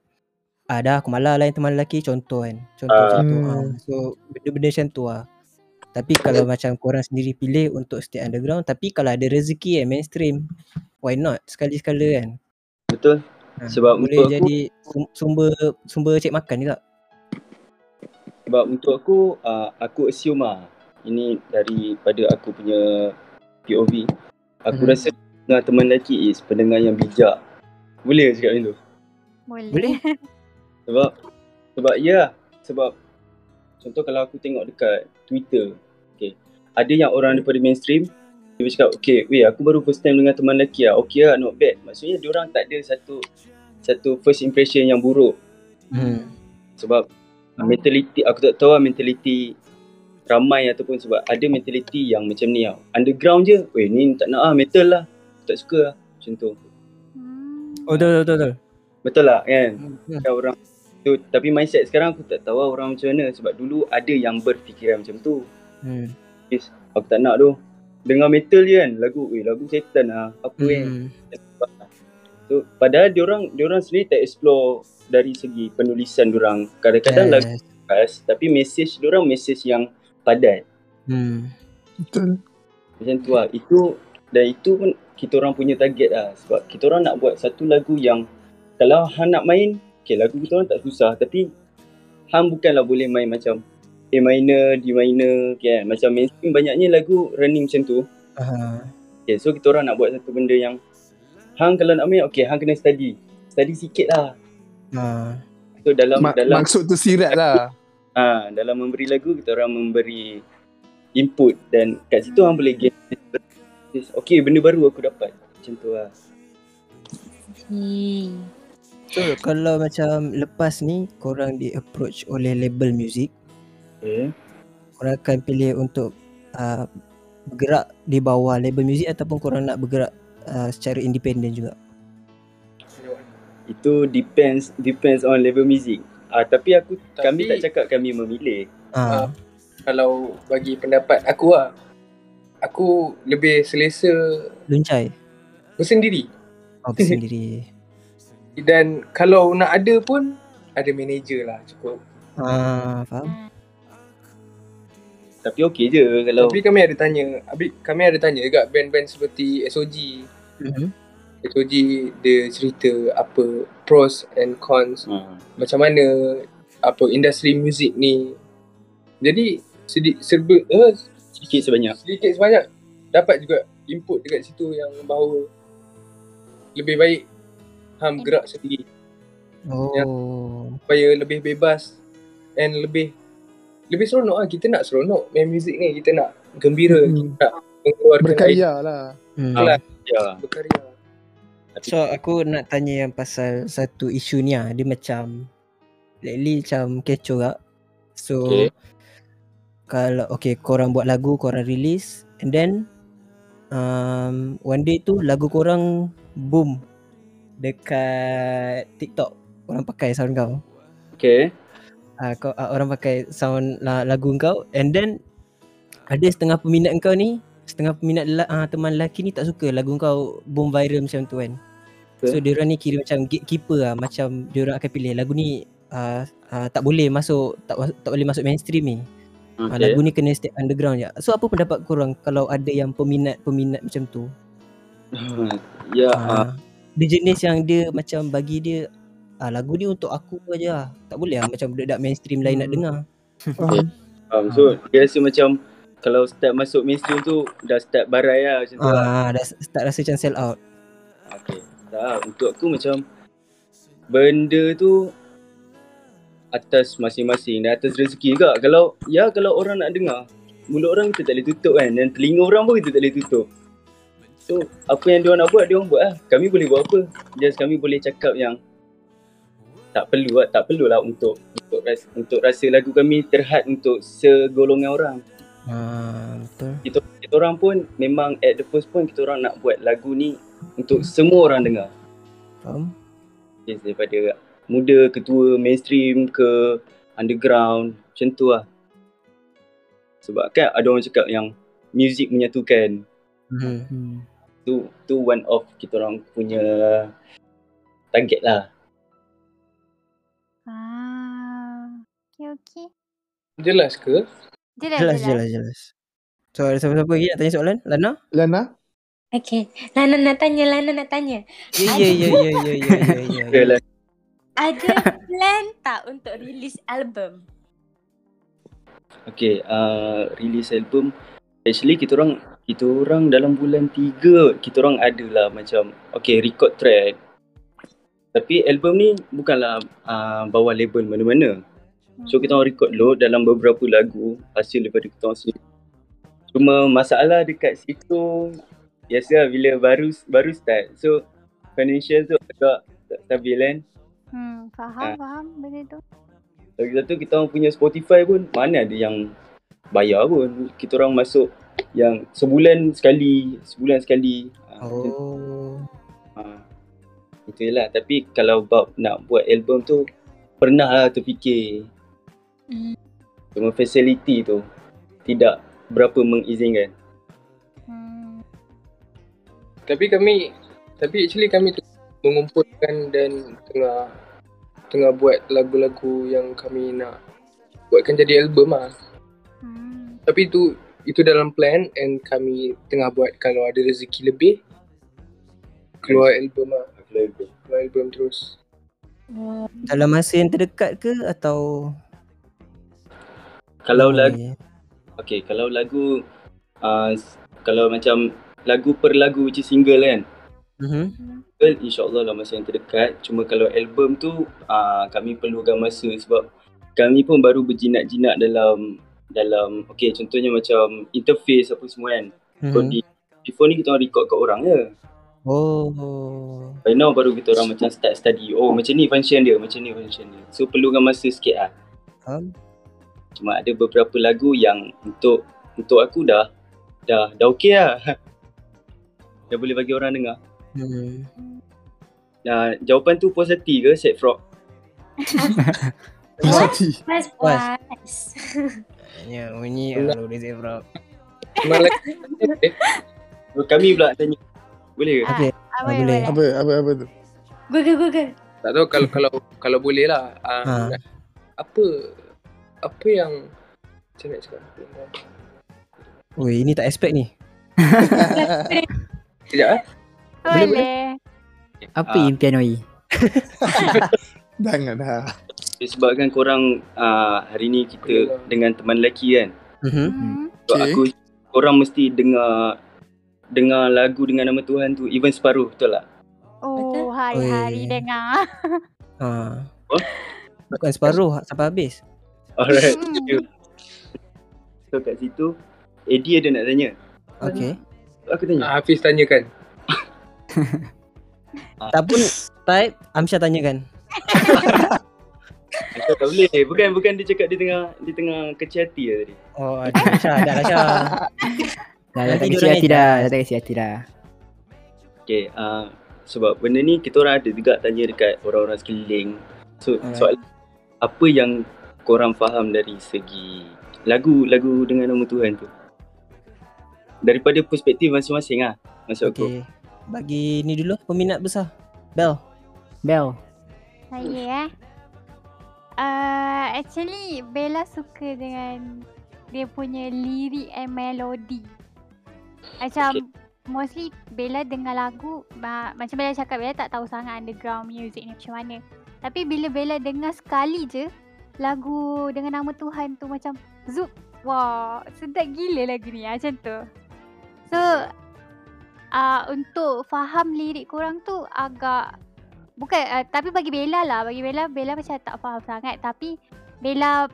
ah dah aku malah lain teman lelaki contoh kan. Contoh Ah. macam tu. Hmm. Ah, so benda-benda macam tu lah. Tapi kalau macam korang sendiri pilih untuk stay underground tapi kalau ada rezeki eh mainstream why not sekali-sekala kan. Betul. Ha, Sebab boleh untuk aku- jadi sum- sumber sumber cek makan juga. Sebab untuk aku, uh, aku assume lah. Ini daripada aku punya POV. Aku Mhm. rasa dengar teman lelaki is pendengar yang bijak. Boleh ke cakap macam tu? Boleh. Sebab, sebab ya, sebab contoh kalau aku tengok dekat Twitter, okay, ada yang orang daripada mainstream, dia cakap, okay, weh aku baru first time dengan teman lelaki lah, okay lah, not bad. Maksudnya orang tak ada satu satu first impression yang buruk. Hmm. Sebab mentality, aku tak tahu lah mentality ramai ataupun sebab ada mentality yang macam ni tau. Underground je, weh ni tak nak ah metal lah. Aku tak suka lah. Macam tu. Hmm. Oh betul betul betul. Betul lah kan? Hmm. Kan orang tu, tapi mindset sekarang aku tak tahu lah orang macam mana sebab dulu ada yang berfikiran macam tu. Hmm. Aku tak nak tu. Dengar metal je kan, lagu, eh lagu setan lah. Apa yang Hmm. So, padahal diorang diorang sendiri tak explore dari segi penulisan diorang. Kadang-kadang lagu Yes. khas tapi message diorang message yang padat. Hmm. Betul. Macam tu lah. Itu dan itu pun kita orang punya target lah sebab kita orang nak buat satu lagu yang kalau hang nak main, okay lagu kita orang tak susah tapi hang bukanlah boleh main macam A minor, D minor kan. Macam mainstream banyaknya lagu running macam tu. Aha. Okay, so kita orang nak buat satu benda yang hang kalau nak main, okay hang kena study. Study sikit lah. Ha. So dalam Mak- dalam maksud tu sirat lah. ah dalam memberi lagu kita orang memberi input dan kat situ hang boleh get okay benda baru aku dapat. Macam tu lah. Hmm. So kalau macam lepas ni korang di approach oleh label music, Okay. korang akan pilih untuk uh, bergerak di bawah label music ataupun korang nak bergerak uh, secara independen juga. Itu depends depends on level music. Ah tapi aku Tapi- kami tak cakap kami memilih. Ah, Kalau bagi pendapat aku lah, aku lebih selesa luncai. bersendiri. Oh, sendiri. Dan kalau nak ada pun, ada manager lah cukup. Ah, faham? Tapi okey je kalau Tapi kami ada tanya, abi- kami ada tanya juga band-band seperti SOG. Mhm. SOG dia cerita apa pros and cons ah, macam mana apa industri muzik ni. Jadi sedi, serba uh, sikit sebanyak. sedikit sebanyak dapat juga input dekat situ yang bahawa lebih baik ham gerak sendiri Oh. supaya lebih bebas and lebih lebih seronok lah kita nak seronok main muzik ni kita nak gembira Hmm. kita nak mengeluarkan Berkarya lah. Hmm. Kelas. Ya. berkarya So aku nak tanya yang pasal satu isu ni lah. Dia macam lately macam kecoh tak. So Okay. Kalau okay korang buat lagu korang release and then um, one day tu lagu korang boom dekat TikTok. Orang pakai sound kau. okay. uh, kau uh, orang pakai sound la, lagu kau and then ada setengah peminat kau ni setengah peminat uh, teman lelaki ni tak suka lagu kau boom viral macam tu kan so Betul. diorang ni kira macam gatekeeper lah macam diorang akan pilih lagu ni uh, uh, tak boleh masuk tak tak boleh masuk mainstream ni okay. uh, Okay. lagu ni kena stay underground je so apa pendapat korang kalau ada yang peminat-peminat macam tu ya, ah, uh, dia jenis yang dia macam bagi dia ah, lagu ni untuk aku aja lah. Tak boleh lah macam budak-budak mainstream lain nak Hmm. dengar. Faham. faham. So dia rasa macam kalau start masuk mainstream tu dah start barai lah macam tu lah. Ah, dah start rasa macam sell out. Okay. Tak, untuk aku macam benda tu atas masing-masing dan atas rezeki juga. Kalau ya kalau orang nak dengar, mulut orang kita tak boleh tutup kan dan telinga orang pun kita tak boleh tutup. So apa yang dia nak buat, dia orang buat lah. Kami boleh buat apa? Just kami boleh cakap yang tak perlu lah, tak perlulah untuk untuk rasa, untuk rasa lagu kami terhad untuk segolongan orang. Ah, betul. Kita, kita orang pun memang at the first point kita orang nak buat lagu ni untuk semua orang dengar. Faham? Yes, daripada muda ke tua, mainstream ke underground, macam tu lah. Sebab kan ada orang cakap yang music menyatukan. Hmm. Tu tu one of kita orang punya target lah. Ah. Okay, okay. jelas ke Jelas, Jelas, jelas. jelas. So ada siapa-siapa lagi nak tanya soalan? Lana? Lana? Okay. Lana nak tanya, Lana nak tanya. Ya, ya, ya, ya, ya, ya, ya, ya. Lah. Ada plan tak untuk release album? Okay, uh, release album. Actually kita orang kita orang dalam bulan 3 kita orang ada lah macam okay record track. Tapi album ni bukanlah uh, bawa label mana-mana. So kita orang record load dalam beberapa lagu hasil daripada kita orang sendiri. Cuma masalah dekat situ biasa lah bila baru baru start. So financial tu agak tak stabil kan. Hmm, faham, Ah. faham benda tu. Lagi satu kita orang punya Spotify pun mana ada yang bayar pun. Kita orang masuk yang sebulan sekali, sebulan sekali. Ah. Oh. Ah, itu je lah. Tapi kalau bab nak buat album tu pernah lah terfikir. Hmm. Cuma facility tu tidak berapa mengizinkan. Hmm. Tapi kami tapi actually kami tu mengumpulkan dan tengah tengah buat lagu-lagu yang kami nak buatkan jadi album lah. Hmm. Tapi itu itu dalam plan and kami tengah buat kalau ada rezeki lebih keluar album lah. Keluar album terus. Dalam masa yang terdekat ke atau Kalau Oh, lagu. Okay, kalau lagu uh, kalau macam lagu per lagu which is single kan. Mhm. Single insyaAllah dalam masa yang terdekat. Cuma kalau album tu uh, kami perlukan masa sebab kami pun baru berjinak-jinak dalam dalam okay contohnya macam interface apa semua kan. So Mhm. di before ni kita orang record kat orang je. Oh. By now baru kita orang macam start study. Oh macam ni function dia, macam ni function dia. So perlukan masa sikit lah. Faham? Cuma ada beberapa lagu yang untuk untuk aku dah dah dah okey lah. dah boleh bagi orang dengar. Hmm. Nah, jawapan tu puas hati ke Set Frog? Puas hati. Puas Puas. puas. Ya, bunyi kalau dia lagi eh, Kami pula tanya. Boleh ke? Ah, Okey. ah, Ah, boleh. Apa apa apa tu? Google Google. tak tahu kalau kalau kalau boleh lah uh, Ha. apa apa yang macam nak cakap Oi, ini tak expect ni. Sekejap eh Boleh, Boleh. Apa Ah. impian Oi? Jangan dah. Sebabkan korang uh, hari ni kita Boleh dengan teman lelaki kan. Mhm. Hmm. So Okay. aku korang mesti dengar dengar lagu dengan nama Tuhan tu even separuh betul tak? Oh, hari-hari Oi. dengar. Ha. Apa? Bukan separuh sampai habis. Alright. Hmm. thank you. So kat situ Eddie ada nak tanya. Okey. Aku tanya. Ah, Hafiz tanyakan Tak pun type Amsyah tanyakan. Aku tak boleh. Bukan bukan dia cakap dia tengah dia tengah kecil hati lah tadi. Oh, ada Syah, dah lah Syah. Dah, dah tak kecil hati dah. Dah tak kecil hati dah. Okay, uh, sebab benda ni kita orang ada juga tanya dekat orang-orang sekeliling. So Alright. soal apa yang korang faham dari segi lagu-lagu dengan nama Tuhan tu? Daripada perspektif masing-masing lah. Maksud aku. Bagi ni dulu peminat besar. Bel. Bel. Saya eh. Uh, actually Bella suka dengan dia punya lirik and melody. Macam mostly Bella dengar lagu ma- macam Bella cakap Bella tak tahu sangat underground music ni macam mana. Tapi bila Bella dengar sekali je lagu dengan nama Tuhan tu macam zup. Wah, sedap gila lagu ni macam tu. So uh, untuk faham lirik korang tu agak bukan uh, tapi bagi Bella lah. Bagi Bella Bella macam tak faham sangat. Tapi Bella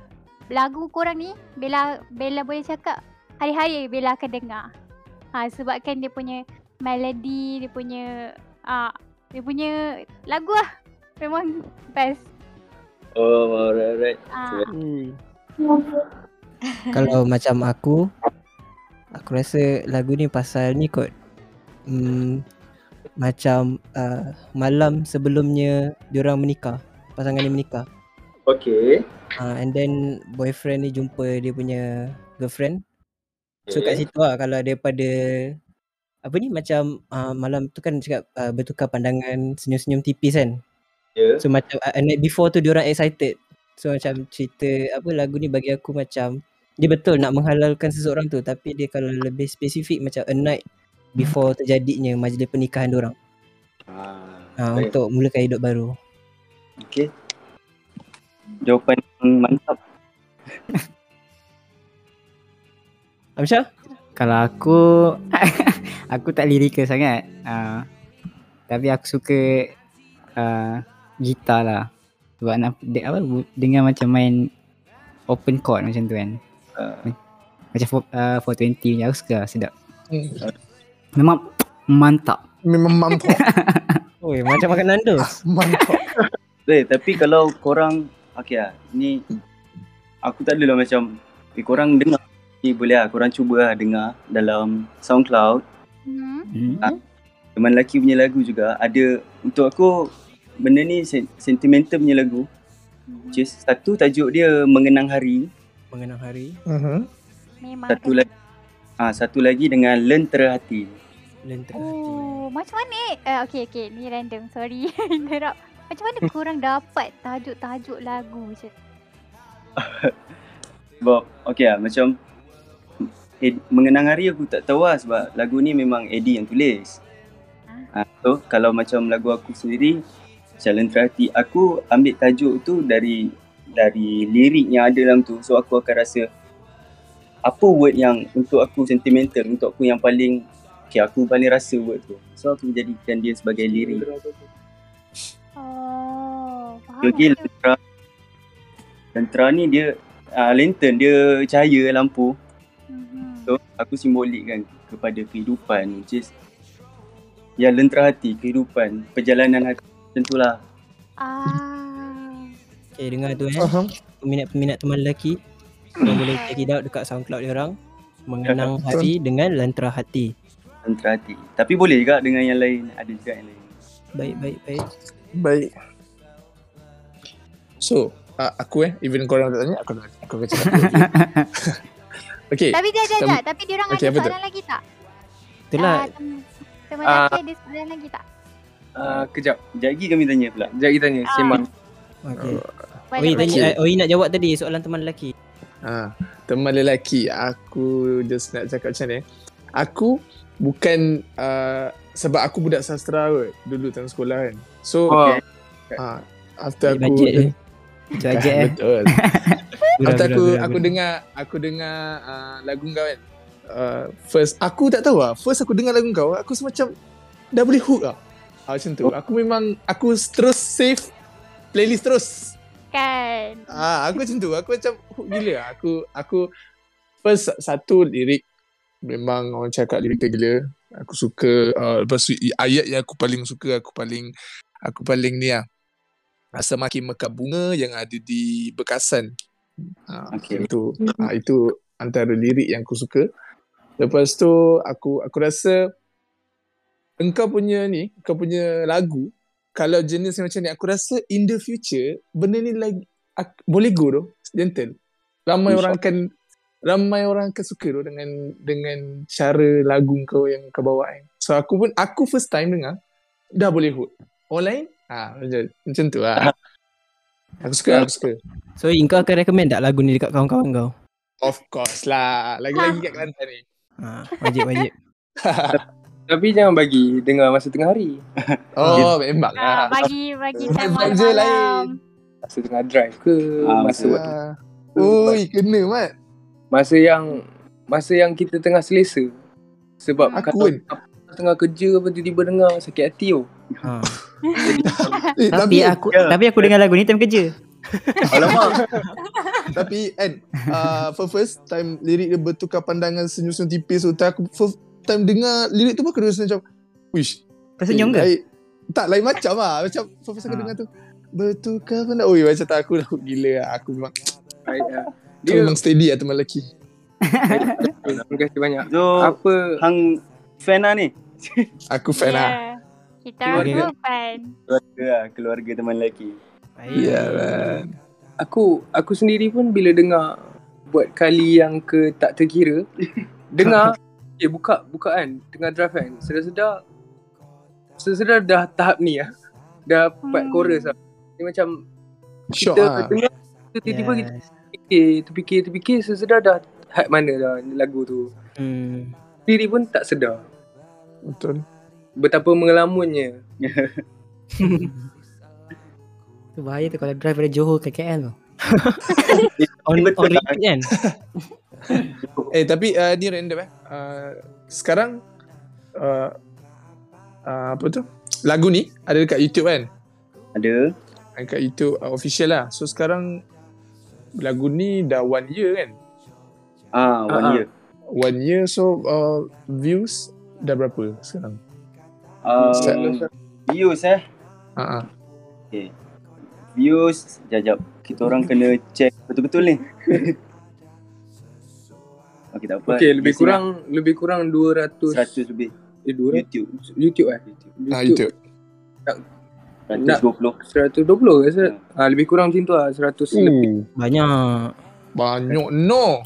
lagu korang ni Bella Bella boleh cakap hari-hari Bella akan dengar. Ha sebabkan dia punya melody dia punya ah dia punya lagu lah. Memang best. Oh, alright, alright. ah. Kalau macam aku Aku rasa lagu ni pasal ni kot hmm, Macam uh, malam sebelumnya diorang menikah Pasangan ni menikah Okay. uh, And then boyfriend ni jumpa dia punya girlfriend So kat Okay. situ lah kalau daripada Apa ni macam uh, malam tu kan cakap uh, bertukar pandangan senyum-senyum tipis kan Ya. So macam uh, a night before tu diorang excited So macam cerita apa lagu ni bagi aku macam Dia betul nak menghalalkan seseorang tu Tapi dia kalau lebih spesifik macam a night Before terjadinya majlis pernikahan diorang Ah, baik. Untuk mulakan hidup baru Okay. Jawapan yang mantap. Amsyah? Kalau aku aku tak lirikal sangat. Uh, tapi aku suka uh, gitar lah. Sebab nak de, apa dengan macam main open chord macam tu kan. Uh, Macam for- uh, 420 punya aku suka lah, sedap. Hmm. Memang mantap. Memang mantap. Oi, macam makan Nandos. mantap. eh, tapi kalau korang Okay lah Ni Aku tak adalah macam Eh korang dengar Ni boleh lah Korang cuba lah dengar Dalam Soundcloud Hmm. Hmm. Ah. Teman lelaki punya lagu juga Ada Untuk aku Benda ni sen- Sentimental punya lagu Which is Satu tajuk dia Mengenang hari Mengenang hari. Mhm. Memang Satu lagi Ah, Satu lagi dengan Lentera Hati Lentera hati. Oh, macam mana? Uh, okay, okay. Ni random. Sorry. Interrupt. Macam mana korang dapat tajuk-tajuk lagu je? Sebab Okay lah Macam Ed, Mengenang hari aku tak tahu lah Sebab lagu ni memang Eddie yang tulis ha, So kalau macam lagu aku sendiri Macam Lentera Hati Aku ambil tajuk tu dari Dari lirik yang ada dalam tu So aku akan rasa Apa word yang Untuk aku sentimental Untuk aku yang paling Okay aku paling rasa word tu So aku menjadikan dia sebagai lirik Oh, faham. Lagi Lentera Lentera ni dia uh, Lantern dia cahaya lampu Mhm. So aku simbolikkan kepada kehidupan which is Ya lentera hati kehidupan perjalanan hati macam tu lah Ah. Okay, dengar tu eh. Faham. Peminat-peminat teman lelaki. Korang boleh check it out dekat Soundcloud dia orang. Mengenang hari dengan lentera hati. lentera hati Tapi boleh juga dengan yang lain ada juga yang lain Baik, baik, baik. Baik. So, uh, aku eh, even korang tak tanya, aku aku akan cakap. okay. Tapi dia jap Tapi diorang Okey, ada apa tu? soalan lagi tak? Itulah Ah, tem- Teman Ah. lelaki ada soalan lagi tak? Uh, kejap. Sekejap lagi kami tanya pula Sekejap kita tanya. Ah. Sembang. Okay. Oi, tanya, uh, Oi nak jawab tadi soalan teman lelaki. Ha, teman lelaki, aku just nak cakap macam ni. eh. Aku bukan uh, sebab aku budak sastra kot dulu tengah sekolah kan. So, Oh. ha, after aku Bajet je. Itu aja eh. Betul. After aku aku dengar aku dengar uh, lagu kau kan. Uh, first aku tak tahu lah. First aku dengar lagu kau, aku semacam dah boleh hook lah. Ah, macam tu. Aku memang aku terus save playlist terus. Kan. Ah, aku macam tu. Aku macam hook gila. lah. Aku aku first satu lirik memang orang cakap lirik gila. Aku suka uh, lepas tu i- ayat yang aku paling suka aku paling aku paling ni lah. Rasa makin mekar bunga yang ada di bekasan. Ha, Okay. Itu ha, itu antara lirik yang aku suka. Lepas tu aku aku rasa engkau punya ni, kau punya lagu kalau jenis macam ni aku rasa in the future benda ni lagi ak, boleh go tu gentle. Ramai orang akan ramai orang akan suka tu dengan dengan cara lagu kau yang kau bawa kan. So aku pun aku first time dengar dah boleh hook. Orang lain ha, macam, macam tu lah. Aku suka, aku suka. So, kau akan recommend tak lagu ni dekat kawan-kawan kau? Of course lah. Lagi-lagi kat Kelantan ni. Ha, wajib, wajib. Tapi jangan bagi dengar masa tengah hari. oh, memang Ah, lah. bagi bagi Vibe time je lain. malam. Masa tengah drive ke, Ah, masa waktu Ah. Oi, kena mat. masa yang masa yang kita tengah selesa. Sebab Aku kalau tengah kerja apa tiba-tiba dengar sakit hati tu. Ha. Eh, Tapi aku tapi aku dengar lagu ni time kerja. Alamak Tapi kan uh, For first time Lirik dia bertukar pandangan Senyum-senyum tipis tu Aku first time dengar Lirik tu pun aku rasa macam Wish Tersenyum ke? lain, Tak lain macam lah Macam first aku Ha. dengar tu Bertukar pandangan Ui macam tak aku dah gila lah Aku memang Baik, ah. Dia Dia memang steady lah teman lelaki terima kasih banyak. So Apa hang fan lah ni Aku fan lah Yeah. Kita Keluarga. pun fan. Keluarga lah Keluarga teman lelaki Baik. Ya yeah, man aku aku sendiri pun bila dengar buat kali yang ke tak terkira dengar eh buka buka kan? Tengah drive kan? Sedar-sedar sedar-sedar dah tahap ni lah dah part Hmm. chorus lah. Dia macam Shock kita lah. dengar tiba-tiba kita Yes. fikir terfikir terfikir sedar dah had mana dah lagu tu. Hmm. sendiri pun tak sedar. Betul. Betapa mengelamunnya. Tu bahaya tu kalau drive dari Johor ke KL tu. on, on lah. repeat kan? Eh tapi uh, ni random eh. Uh, sekarang uh, uh, apa tu? Lagu ni ada dekat YouTube kan? Ada. Dekat YouTube uh, official lah. So sekarang lagu ni dah one year kan? Ah, one Ah, ah. year. One year so uh, views dah berapa sekarang? Um, views eh. Ha ah. Okay. Views, jap Kita orang kena check betul-betul ni. Okey tak apa. Okey, lebih kurang lebih kurang 200 100 lebih. eh 200 YouTube. YouTube eh. Ah YouTube. 120. 120 rasa. Ah lebih kurang macam tu lah 100 lebih. Uh, Banyak. banyak no.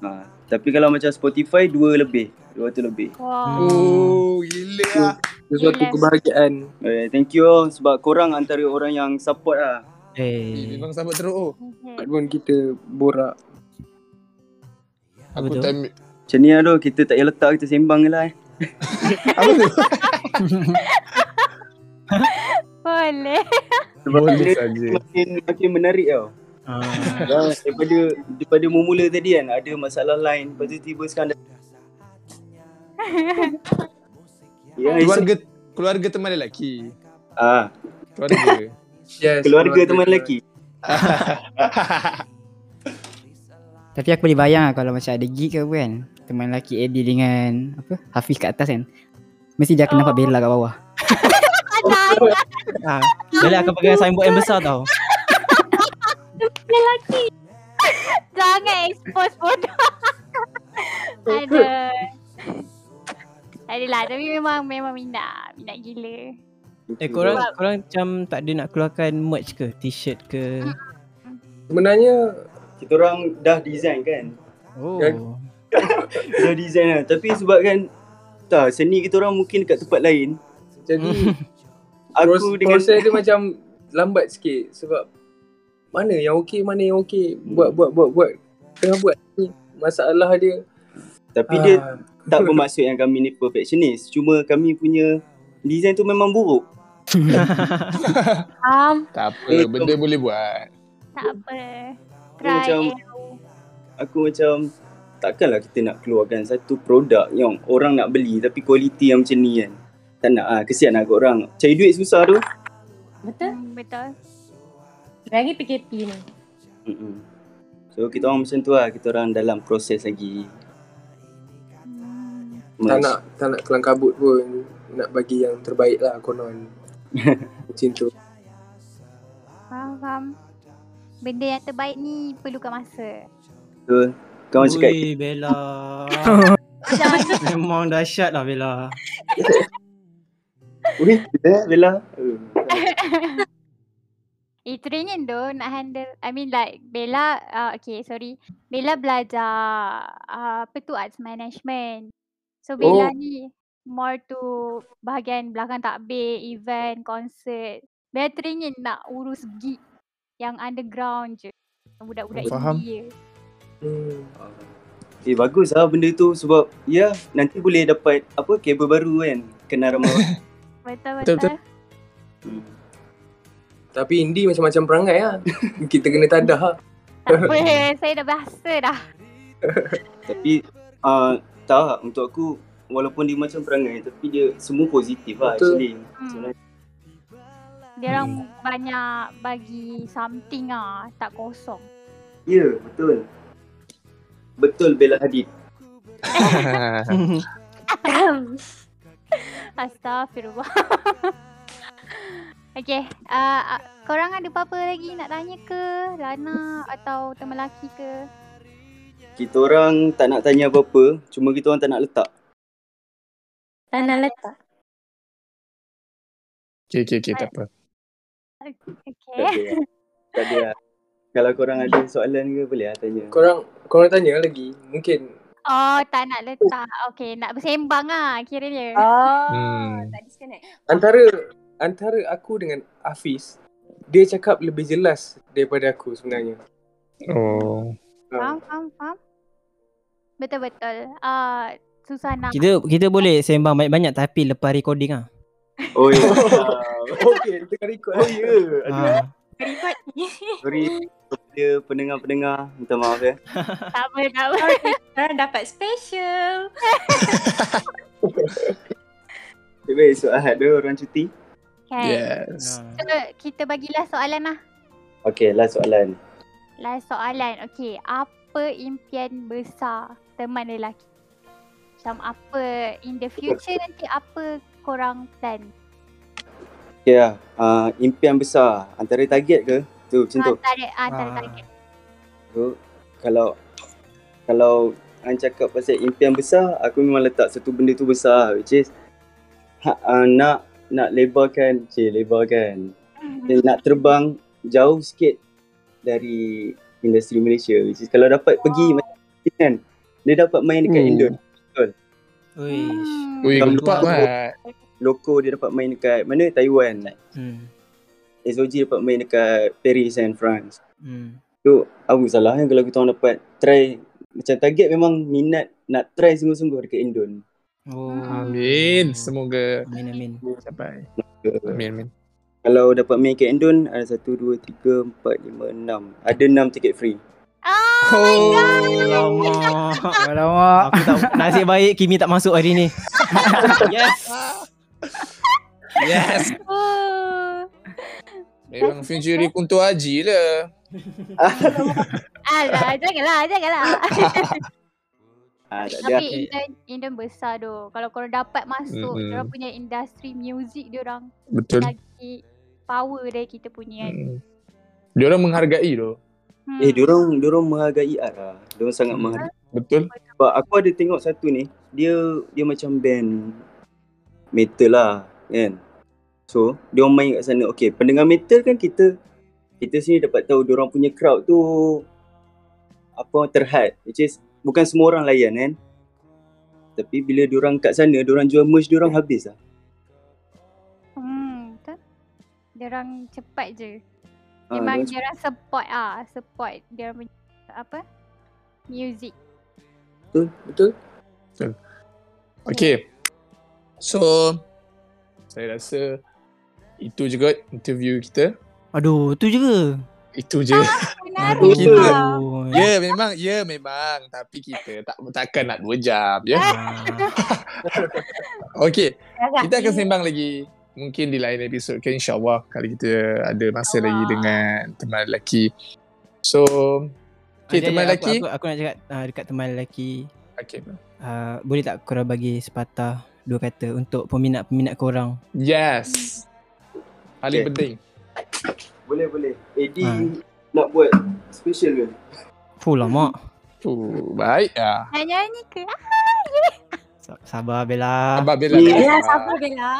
Ha, tapi kalau macam Spotify dua lebih. 200 lebih. Wow. Oh, gila lah. Sesuatu kebahagiaan. Eh, thank you oh, sebab korang antara orang yang support lah. Eh, Eh, memang sahabat teruk oh. Dapat pun kita borak. Aku Betul. time Macam ni lah kita tak payah letak, kita sembang je lah eh. apa tu? Boleh. Sebab Boleh saja. makin, makin menarik tau. ah, Dah, daripada daripada mula tadi kan ada masalah lain lepas tu tiba sekarang dah Ya, Keluarga keluarga teman lelaki. ah, Keluarga. Yes. keluarga teman lelaki. Tapi aku boleh bayang lah kalau macam ada gig ke apa kan. Teman lelaki Eddie dengan apa Hafiz kat atas kan. Mesti dia akan nampak Bella kat bawah. ah. Bella akan pegang signboard yang besar tau. Jangan expose bodoh. Ada. Adalah tapi memang memang minat. Minat gila. Eh korang korang macam tak ada nak keluarkan merch ke? T-shirt ke? Sebenarnya Kita orang dah design kan. Oh. Dah design lah. Tapi sebab kan tak seni kita orang mungkin dekat tempat lain. jadi Aku Pros- dengan proses dia macam lambat sikit sebab mana yang okey mana yang okey buat buat buat buat tengah buat ni masalah dia tapi dia Ah, tak bermaksud yang kami ni perfectionist. Cuma kami punya design tu memang buruk. Um, tak apa, Eh, benda boleh buat. tak apa. Try macam error. aku macam takkanlah kita nak keluarkan satu produk yang orang nak beli tapi kualiti yang macam ni kan. Tak nak ah kesian lah orang. Cari duit susah tu. Betul? Hmm, betul. Lagi PKP ni. Mm-mm. So kita orang macam tu lah. Kita orang dalam proses lagi. Hmm. tak nak tak nak kelang kabut pun nak bagi yang terbaik lah konon macam tu Faham, faham. Benda yang terbaik ni perlukan masa. Betul. Kau cakap Ui, Bella. Memang dahsyat lah Bella. Weh, Bella, Bella. Itu ringin tu nak handle I mean like Bella uh, Okay sorry Bella belajar uh, Apa tu arts management So Bella Oh. ni More to Bahagian belakang takbir Event Concert Bella teringin nak urus gig Yang underground je Yang Budak-budak Faham. indie je hmm. Eh bagus lah benda tu sebab ya nanti boleh dapat apa kabel baru kan. Kenal ramai. Betul, Betul-betul betul. Hmm. tapi indie macam-macam perangai lah kita kena tadah lah Tak apa Saya dah biasa dah Tapi uh, tak untuk aku walaupun dia macam perangai tapi dia semua positif lah Betul. actually. hmm. Sebenarnya. Dia orang banyak bagi something ah Tak kosong Ya, betul. Betul Bella Hadid. Astagfirullah. okay. Uh, uh, korang ada apa-apa lagi nak tanya ke? Lana atau teman lelaki ke? Kita orang tak nak tanya apa-apa, cuma kita orang tak nak letak. Tanah letak. Okay, okay, okay, tak apa. Okay. Tak ada. lah. Lah. Kalau korang ada soalan ke boleh lah tanya. korang korang tanya lagi mungkin Oh, tak nak letak. Okay, nak bersembang ah kira dia. Oh, Hmm. tak disconnect. antara antara aku dengan Hafiz dia cakap lebih jelas daripada aku sebenarnya Oh. Faham, faham, faham. Betul-betul. Ah, susah nak. Kita kita boleh sembang banyak-banyak tapi lepas recording ah. Oh ya. okay tengah record oh ya. Ah. Record. Sorry. dia pendengar-pendengar, minta maaf ya. Tak apa, tak apa. Korang dapat special. Okay, baik, so Ahad dia orang cuti. Kan? Yes. Ah. So, kita bagilah soalan lah. Okay, last soalan. Last soalan. Okay, apa impian besar teman lelaki? Macam apa in the future nanti apa korang plan? Okay lah, uh, impian besar. Antara target ke? Tu, macam tu. Antara, antara Ah. target. So, kalau kalau Ang cakap pasal impian besar, aku memang letak satu benda tu besar which is ha, uh, nak nak lebarkan, cik lebarkan. Dan nak terbang jauh sikit dari industri Malaysia which is kalau dapat pergi macam kan dia dapat main dekat Oh. Indon Hmm. Ui, tu- mat. loko dia dapat main dekat mana Taiwan like Hmm. SOG dapat main dekat Paris and France Hmm. tu aku salah kan kalau kita orang dapat try macam target memang minat nak try sungguh-sungguh dekat Indon Oh. Amin. Semoga Amin amin. capai. Amin, amin. kalau dapat main kat Indon ada 1, 2, 3, 4, 5, 6 ada 6 tiket free Ah, Oh, Alamak. Alamak. Aku tak nasib baik Kimi tak masuk hari ni. yes. yes. oh. Memang Fury Kunto Haji lah. Alah, janganlah, janganlah. ah, Tapi Indon, Indon besar tu. Kalau korang dapat masuk, Mm-mm. mm punya industri muzik diorang Betul. lagi power dari kita punya kan. Hmm. Dia orang menghargai tu. Hmm. eh diorang diorang menghargai art lah diorang sangat Hmm. menghargai Betul. sebab aku ada tengok satu ni dia dia macam band metal lah kan so dia main kat sana okay pendengar metal kan kita kita sini dapat tahu diorang punya crowd tu apa terhad which is bukan semua orang layan kan tapi bila diorang kat sana diorang jual merch diorang habis lah Hmm, betul. Diorang cepat je. Ah, Memang diorang diorang support ah, support diorang punya apa? Music. betul betul Okay. So, saya rasa itu juga interview kita. Aduh, tu je ke? Itu je. Kita- lah. Aduh. ya memang, ya memang. Tapi kita tak takkan nak dua jam ya. Ah. Okay, Agak kita akan sembang lagi. Mungkin di lain episod kan insyaAllah kali kita ada masa Allah. lagi dengan teman lelaki. So, okay Ada- teman lelaki. Aku, aku, aku nak cakap uh, dekat teman lelaki. Okay. Uh, boleh tak korang bagi sepatah dua kata untuk peminat-peminat korang? Yes. Paling Okay. penting. boleh boleh Eddie Ah. nak buat special ke Fuh lama. Uh, baik ah. Nak nyanyi ke? Sabar Bella. Abang Bella. Ni- Bella sabar Bella.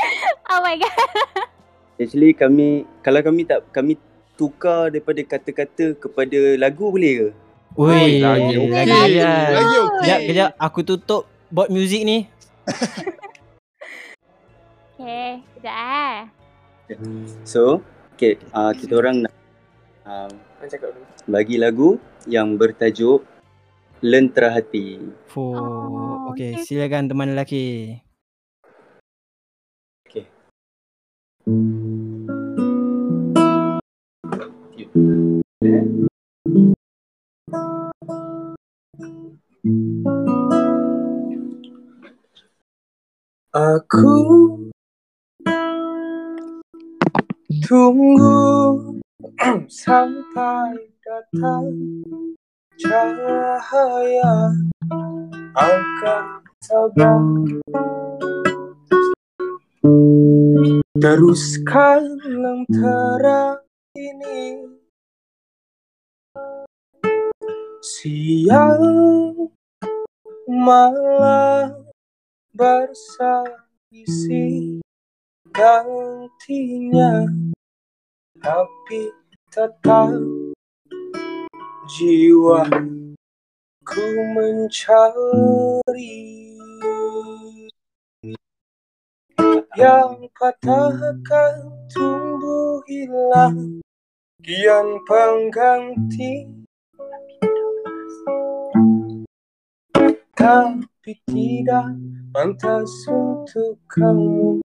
Oh my god. Actually kami kalau kami tak kami tukar daripada kata-kata kepada lagu boleh ke? Oi, lagi okey. lagi kan. Lagi okey. Kejap, kejap. Aku tutup bot muzik ni. Okay, sekejap eh. So, okay, uh, kita orang nak uh, bagi lagu yang bertajuk Lentera Hati. Oh, okay, okay. silakan teman lelaki. Aku tunggu sampai datang cahaya akan tabah teruskan lentera ini. Siang malam bersabisi gantinya tapi tetap jiwa ku mencari. Yang patah akan tumbuh hilang kian pengganti tapi tidak pantas untuk kamu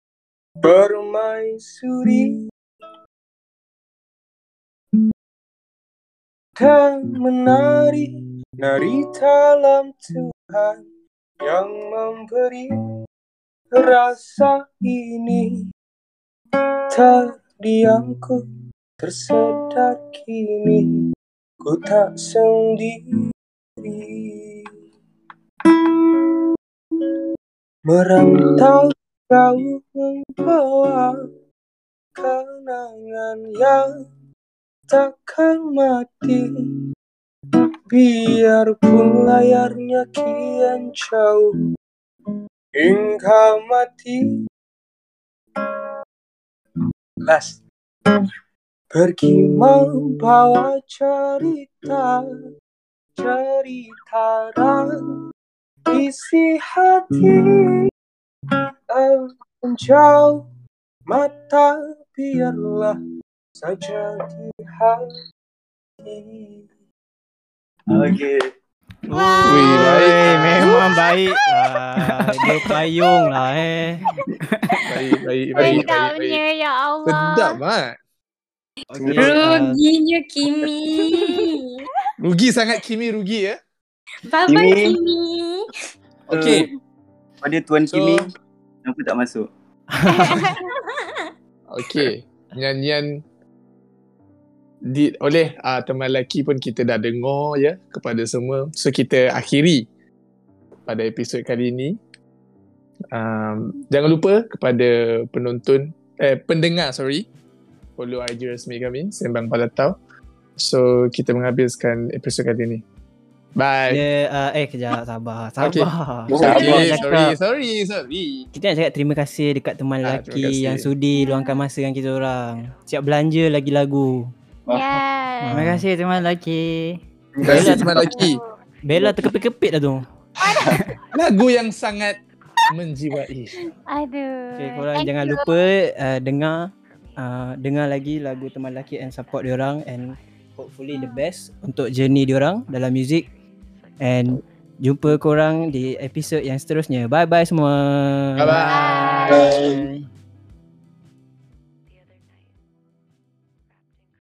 bermaisuri dan menari Nari dalam Tuhan yang memberi rasa ini. Terdiamku tersedar kini Ku tak sendiri. Merantau jauh membawa kenangan yang takkan mati. Biarpun layarnya kian jauh hingga mati. Last Pergi membawa cerita Cerita dan isi hati. Menjauh mata biarlah saja di hati Okay Wih, baik. Memang baik lah. Dia payung lah eh. Baik, baik, baik, baik, baik. Sedapnya ya Allah. Sedap mat. Okay, uh, Ruginya Kimi. Rugi sangat Kimi rugi ya. Bye bye Kimi. Kimi. Okey. Pada Tuan So- Kimi Kenapa tak masuk? Okey. Nyanyian di oleh uh, teman lelaki pun kita dah dengar ya kepada semua. So kita akhiri pada episod kali ini. Um, jangan lupa kepada penonton eh pendengar sorry follow IG resmi kami Sembang Palatau. So kita menghabiskan episod kali ini. Bye. dia uh, eh kejap sabar. Sabar. Okay. Kita Okay, sorry, cakap, sorry, sorry. kita nak cakap terima kasih dekat teman Ah, lelaki kasih. yang sudi luangkan masa dengan kita orang. Siap belanja lagi lagu. Yes. Terima kasih teman lelaki. Terima kasih teman lelaki. Bella terkepit-kepit dah tu. Lagu yang sangat menjiwai. Aduh. Okay, korang Thank jangan you. lupa uh, dengar uh, dengar lagi lagu teman lelaki and support diorang and hopefully the best untuk journey diorang dalam music and jumpa korang di episod yang seterusnya. Bye bye semua. Bye-bye. Bye.